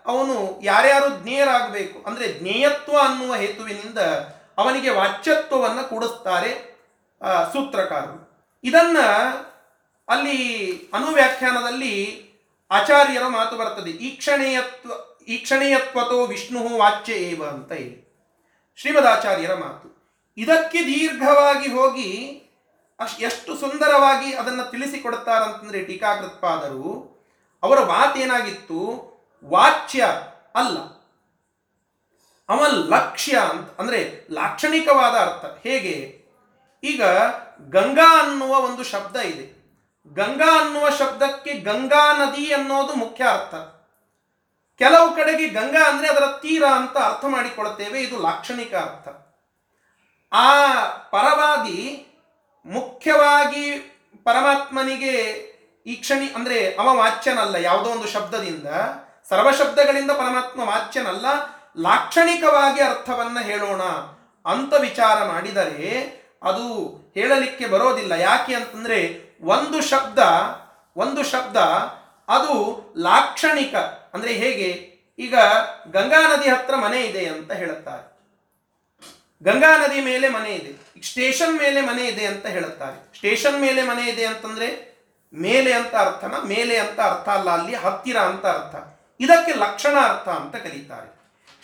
S1: ಅವನು ಯಾರ್ಯಾರು ಜ್ಞೇಯರಾಗಬೇಕು, ಅಂದ್ರೆ ಜ್ಞೇಯತ್ವ ಅನ್ನುವ ಹೇತುವಿನಿಂದ ಅವನಿಗೆ ವಾಚ್ಯತ್ವವನ್ನು ಕೂಡಿಸ್ತಾರೆ ಸೂತ್ರಕಾರರು. ಇದನ್ನ ಅಲ್ಲಿ ಅನುವ್ಯಾಖ್ಯಾನದಲ್ಲಿ ಆಚಾರ್ಯರ ಮಾತು ಬರ್ತದೆ. ಈಕ್ಷಣೀಯತ್ವ ಈಕ್ಷಣೀಯತ್ವತೋ ವಿಷ್ಣು ವಾಚ್ಯ ಏವ ಅಂತ ಹೇಳಿ. ಶ್ರೀಮದಾಚಾರ್ಯರ ಮಾತು. ಇದಕ್ಕೆ ದೀರ್ಘವಾಗಿ ಹೋಗಿ ಅಶ್, ಎಷ್ಟು ಸುಂದರವಾಗಿ ಅದನ್ನು ತಿಳಿಸಿಕೊಡುತ್ತಾರಂತಂದ್ರೆ ಟೀಕಾಕೃತ್ಪಾದರು, ಅವರ ಮಾತೇನಾಗಿತ್ತು? ವಾಚ್ಯ ಅಲ್ಲ. ಅವ ಲಕ್ಷ್ಯ ಅಂತ, ಅಂದ್ರೆ ಲಾಕ್ಷಣಿಕವಾದ ಅರ್ಥ. ಹೇಗೆ? ಈಗ ಗಂಗಾ ಅನ್ನುವ ಒಂದು ಶಬ್ದ ಇದೆ. ಗಂಗಾ ಅನ್ನುವ ಶಬ್ದಕ್ಕೆ ಗಂಗಾ ನದಿ ಅನ್ನೋದು ಮುಖ್ಯ ಅರ್ಥ. ಕೆಲವು ಕಡೆಗೆ ಗಂಗಾ ಅಂದ್ರೆ ಅದರ ತೀರ ಅಂತ ಅರ್ಥ ಮಾಡಿಕೊಳ್ಳುತ್ತೇವೆ, ಇದು ಲಾಕ್ಷಣಿಕ ಅರ್ಥ. ಆ ಪರವಾದಿ ಮುಖ್ಯವಾಗಿ ಪರಮಾತ್ಮನಿಗೆ ಈಕ್ಷಣಿ ಅಂದ್ರೆ ಅವ ವಾಚ್ಯನಲ್ಲ ಯಾವುದೋ ಒಂದು ಶಬ್ದದಿಂದ ಸರ್ವ ಶಬ್ದಗಳಿಂದ ಪರಮಾತ್ಮ ವಾಚ್ಯನಲ್ಲ, ಲಾಕ್ಷಣಿಕವಾಗಿ ಅರ್ಥವನ್ನ ಹೇಳೋಣ ಅಂತ ವಿಚಾರ ಮಾಡಿದರೆ ಅದು ಹೇಳಲಿಕ್ಕೆ ಬರೋದಿಲ್ಲ. ಯಾಕೆ ಅಂತಂದ್ರೆ ಒಂದು ಶಬ್ದ ಒಂದು ಶಬ್ದ, ಅದು ಲಾಕ್ಷಣಿಕ. ಅಂದ್ರೆ ಹೇಗೆ? ಈಗ ಗಂಗಾ ನದಿ ಹತ್ರ ಮನೆ ಇದೆ ಅಂತ ಹೇಳುತ್ತಾರೆ. ಗಂಗಾ ನದಿ ಮೇಲೆ ಮನೆ ಇದೆ. ಸ್ಟೇಷನ್ ಮೇಲೆ ಮನೆ ಇದೆ ಅಂತ ಹೇಳುತ್ತಾರೆ. ಸ್ಟೇಷನ್ ಮೇಲೆ ಮನೆ ಇದೆ ಅಂತಂದ್ರೆ ಮೇಲೆ ಅಂತ ಅರ್ಥನ, ಮೇಲೆ ಅಂತ ಅರ್ಥ ಅಲ್ಲ, ಅಲ್ಲಿ ಹತ್ತಿರ ಅಂತ ಅರ್ಥ. ಇದಕ್ಕೆ ಲಕ್ಷಣ ಅರ್ಥ ಅಂತ ಕರೀತಾರೆ.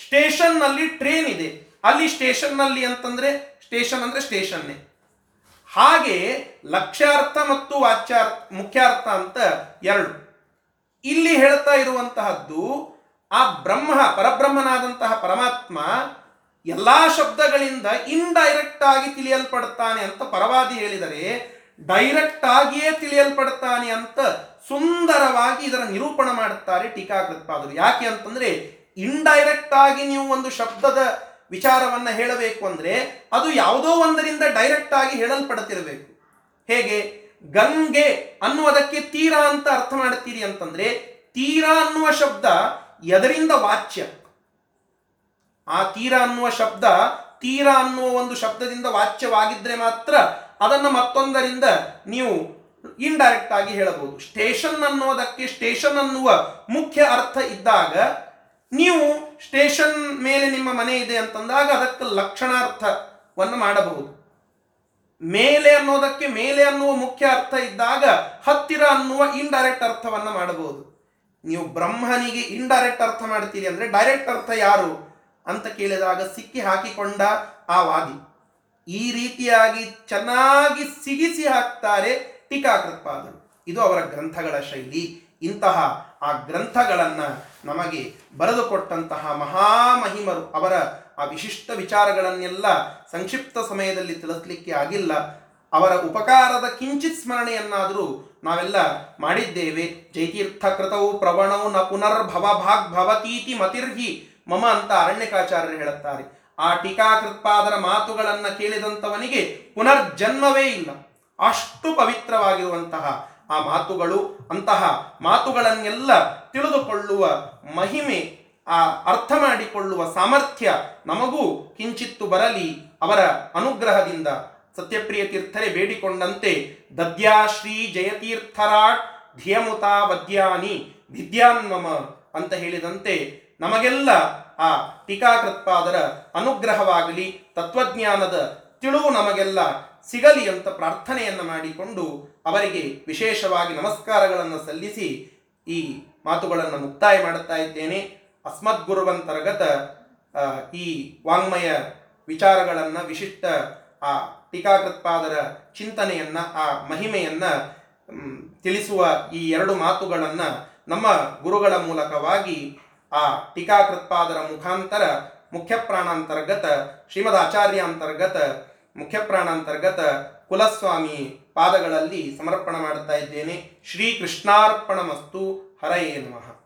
S1: ಸ್ಟೇಷನ್ ಟ್ರೈನ್ ಟ್ರೇನ್ ಇದೆ. ಅಲ್ಲಿ ಸ್ಟೇಷನ್ನಲ್ಲಿ ಅಂತಂದ್ರೆ ಸ್ಟೇಷನ್ ಅಂದರೆ ಸ್ಟೇಷನ್ನೇ. ಹಾಗೆ ಲಕ್ಷ್ಯಾರ್ಥ ಮತ್ತು ವಾಚ್ಯಾರ್ಥ, ಮುಖ್ಯಾರ್ಥ ಅಂತ ಎರಡು. ಇಲ್ಲಿ ಹೇಳ್ತಾ ಇರುವಂತಹದ್ದು ಆ ಬ್ರಹ್ಮ, ಪರಬ್ರಹ್ಮನಾದಂತಹ ಪರಮಾತ್ಮ ಎಲ್ಲಾ ಶಬ್ದಗಳಿಂದ ಇನ್ಡೈರೆಕ್ಟ್ ಆಗಿ ತಿಳಿಯಲ್ಪಡ್ತಾನೆ ಅಂತ ಪರವಾದಿ ಹೇಳಿದರೆ ಡೈರೆಕ್ಟ್ ಆಗಿಯೇ ತಿಳಿಯಲ್ಪಡ್ತಾನೆ ಅಂತ ಸುಂದರವಾಗಿ ಇದರ ನಿರೂಪಣ ಮಾಡುತ್ತಾರೆ ಟೀಕಾಕೃತ್ಪಾದರು. ಯಾಕೆ ಅಂತಂದ್ರೆ ಇಂಡೈರೆಕ್ಟ್ ಆಗಿ ನೀವು ಒಂದು ಶಬ್ದದ ವಿಚಾರವನ್ನ ಹೇಳಬೇಕು ಅಂದ್ರೆ ಅದು ಯಾವುದೋ ಒಂದರಿಂದ ಡೈರೆಕ್ಟ್ ಆಗಿ ಹೇಳಲ್ಪಡುತ್ತಿರಬೇಕು ಹೇಗೆ? ಗಂಗೆ ಅನ್ನುವುದಕ್ಕೆ ತೀರ ಅಂತ ಅರ್ಥ ಮಾಡುತ್ತೀರಿ ಅಂತಂದ್ರೆ, ತೀರ ಅನ್ನುವ ಶಬ್ದ ಎದರಿಂದ ವಾಚ್ಯ? ಆ ತೀರ ಅನ್ನುವ ಶಬ್ದ ತೀರ ಅನ್ನುವ ಒಂದು ಶಬ್ದದಿಂದ ವಾಚ್ಯವಾಗಿದ್ರೆ ಮಾತ್ರ ಅದನ್ನು ಮತ್ತೊಂದರಿಂದ ನೀವು ಇಂಡೈರೆಕ್ಟ್ ಆಗಿ ಹೇಳಬಹುದು. ಸ್ಟೇಷನ್ ಅನ್ನೋದಕ್ಕೆ ಸ್ಟೇಷನ್ ಅನ್ನುವ ಮುಖ್ಯ ಅರ್ಥ ಇದ್ದಾಗ ನೀವು ಸ್ಟೇಷನ್ ಮೇಲೆ ನಿಮ್ಮ ಮನೆ ಇದೆ ಅಂತಂದಾಗ ಅದಕ್ಕೆ ಲಕ್ಷಣಾರ್ಥವನ್ನು ಮಾಡಬಹುದು. ಮೇಲೆ ಅನ್ನೋದಕ್ಕೆ ಮೇಲೆ ಅನ್ನುವ ಮುಖ್ಯ ಅರ್ಥ ಇದ್ದಾಗ ಹತ್ತಿರ ಅನ್ನುವ ಇಂಡೈರೆಕ್ಟ್ ಅರ್ಥವನ್ನು ಮಾಡಬಹುದು. ನೀವು ಬ್ರಹ್ಮನಿಗೆ ಇಂಡೈರೆಕ್ಟ್ ಅರ್ಥ ಮಾಡ್ತೀರಿ ಅಂದ್ರೆ ಡೈರೆಕ್ಟ್ ಅರ್ಥ ಯಾರು ಅಂತ ಕೇಳಿದಾಗ ಸಿಕ್ಕಿ ಹಾಕಿಕೊಂಡ ಆ ವಾದಿ. ಈ ರೀತಿಯಾಗಿ ಚೆನ್ನಾಗಿ ಸಿಗಿಸಿ ಹಾಕ್ತಾರೆ ಟೀಕಾಕೃತ್ಪಾದರು. ಇದು ಅವರ ಗ್ರಂಥಗಳ ಶೈಲಿ. ಇಂತಹ ಆ ಗ್ರಂಥಗಳನ್ನು ನಮಗೆ ಬರೆದುಕೊಟ್ಟಂತಹ ಮಹಾಮಹಿಮರು ಅವರ ಆ ವಿಶಿಷ್ಟ ವಿಚಾರಗಳನ್ನೆಲ್ಲ ಸಂಕ್ಷಿಪ್ತ ಸಮಯದಲ್ಲಿ ತಿಳಿಸ್ಲಿಕ್ಕೆ ಆಗಿಲ್ಲ. ಅವರ ಉಪಕಾರದ ಕಿಂಚಿತ್ ಸ್ಮರಣೆಯನ್ನಾದರೂ ನಾವೆಲ್ಲ ಮಾಡಿದ್ದೇವೆ. ಜೈತೀರ್ಥ ಕೃತವು ಪ್ರವಣವು ನ ಪುನರ್ಭವ ಭಾಗ್ ಭವತೀತಿ ಮತಿರ್ಹಿ ಮಮ ಅಂತ ಅರಣ್ಯಕಾಚಾರ್ಯರು ಹೇಳುತ್ತಾರೆ. ಆ ಟೀಕಾಕೃತ್ಪಾದರ ಮಾತುಗಳನ್ನು ಕೇಳಿದಂಥವನಿಗೆ ಪುನರ್ಜನ್ಮವೇ ಇಲ್ಲ. ಅಷ್ಟು ಪವಿತ್ರವಾಗಿರುವಂತಹ ಆ ಮಾತುಗಳು, ಅಂತಹ ಮಾತುಗಳನ್ನೆಲ್ಲ ತಿಳಿದುಕೊಳ್ಳುವ ಮಹಿಮೆ, ಆ ಅರ್ಥ ಮಾಡಿಕೊಳ್ಳುವ ಸಾಮರ್ಥ್ಯ ನಮಗೂ ಕಿಂಚಿತ್ತು ಬರಲಿ ಅವರ ಅನುಗ್ರಹದಿಂದ. ಸತ್ಯಪ್ರಿಯ ತೀರ್ಥರೇ, ಬೇಡಿಕೊಂಡಂತೆ ದದ್ಯಾಶ್ರೀ ಜಯತೀರ್ಥರಾಟ್ ಧಿಯಮುತಾ ವದ್ಯಾನಿ ವಿದ್ಯಾನ್ಮಮ ಅಂತ ಹೇಳಿದಂತೆ, ನಮಗೆಲ್ಲ ಆ ಟೀಕಾಕೃತ್ಪಾದರ ಅನುಗ್ರಹವಾಗಲಿ, ತತ್ವಜ್ಞಾನದ ತಿಳುವು ನಮಗೆಲ್ಲ ಸಿಗಲಿ ಅಂತ ಪ್ರಾರ್ಥನೆಯನ್ನು ಮಾಡಿಕೊಂಡು ಅವರಿಗೆ ವಿಶೇಷವಾಗಿ ನಮಸ್ಕಾರಗಳನ್ನು ಸಲ್ಲಿಸಿ ಈ ಮಾತುಗಳನ್ನು ಮುಕ್ತಾಯ ಮಾಡುತ್ತಾ ಇದ್ದೇನೆ. ಅಸ್ಮದ್ಗುರುವಂತರ್ಗತ ಈ ವಾಂಗ್ಮಯ ವಿಚಾರಗಳನ್ನು, ವಿಶಿಷ್ಟ, ಆ, ಟೀಕಾಕೃತ್ಪಾದರ ಚಿಂತನೆಯನ್ನ, ಆ ಮಹಿಮೆಯನ್ನ ತಿಳಿಸುವ ಈ ಎರಡು ಮಾತುಗಳನ್ನು ನಮ್ಮ ಗುರುಗಳ ಮೂಲಕವಾಗಿ ಆ ಟೀಕಾಕೃತ್ಪಾದರ ಮುಖಾಂತರ ಮುಖ್ಯಪ್ರಾಣಾಂತರ್ಗತ ಶ್ರೀಮದ್ ಆಚಾರ್ಯ ಅಂತರ್ಗತ ಮುಖ್ಯಪ್ರಾಣಾಂತರ್ಗತ ಕುಲಸ್ವಾಮಿ ಪಾದಗಳಲ್ಲಿ ಸಮರ್ಪಣ ಮಾಡುತ್ತಾ ಇದ್ದೇನೆ. ಶ್ರೀ ಮಸ್ತು ಹರಯೇ ನಮಃ.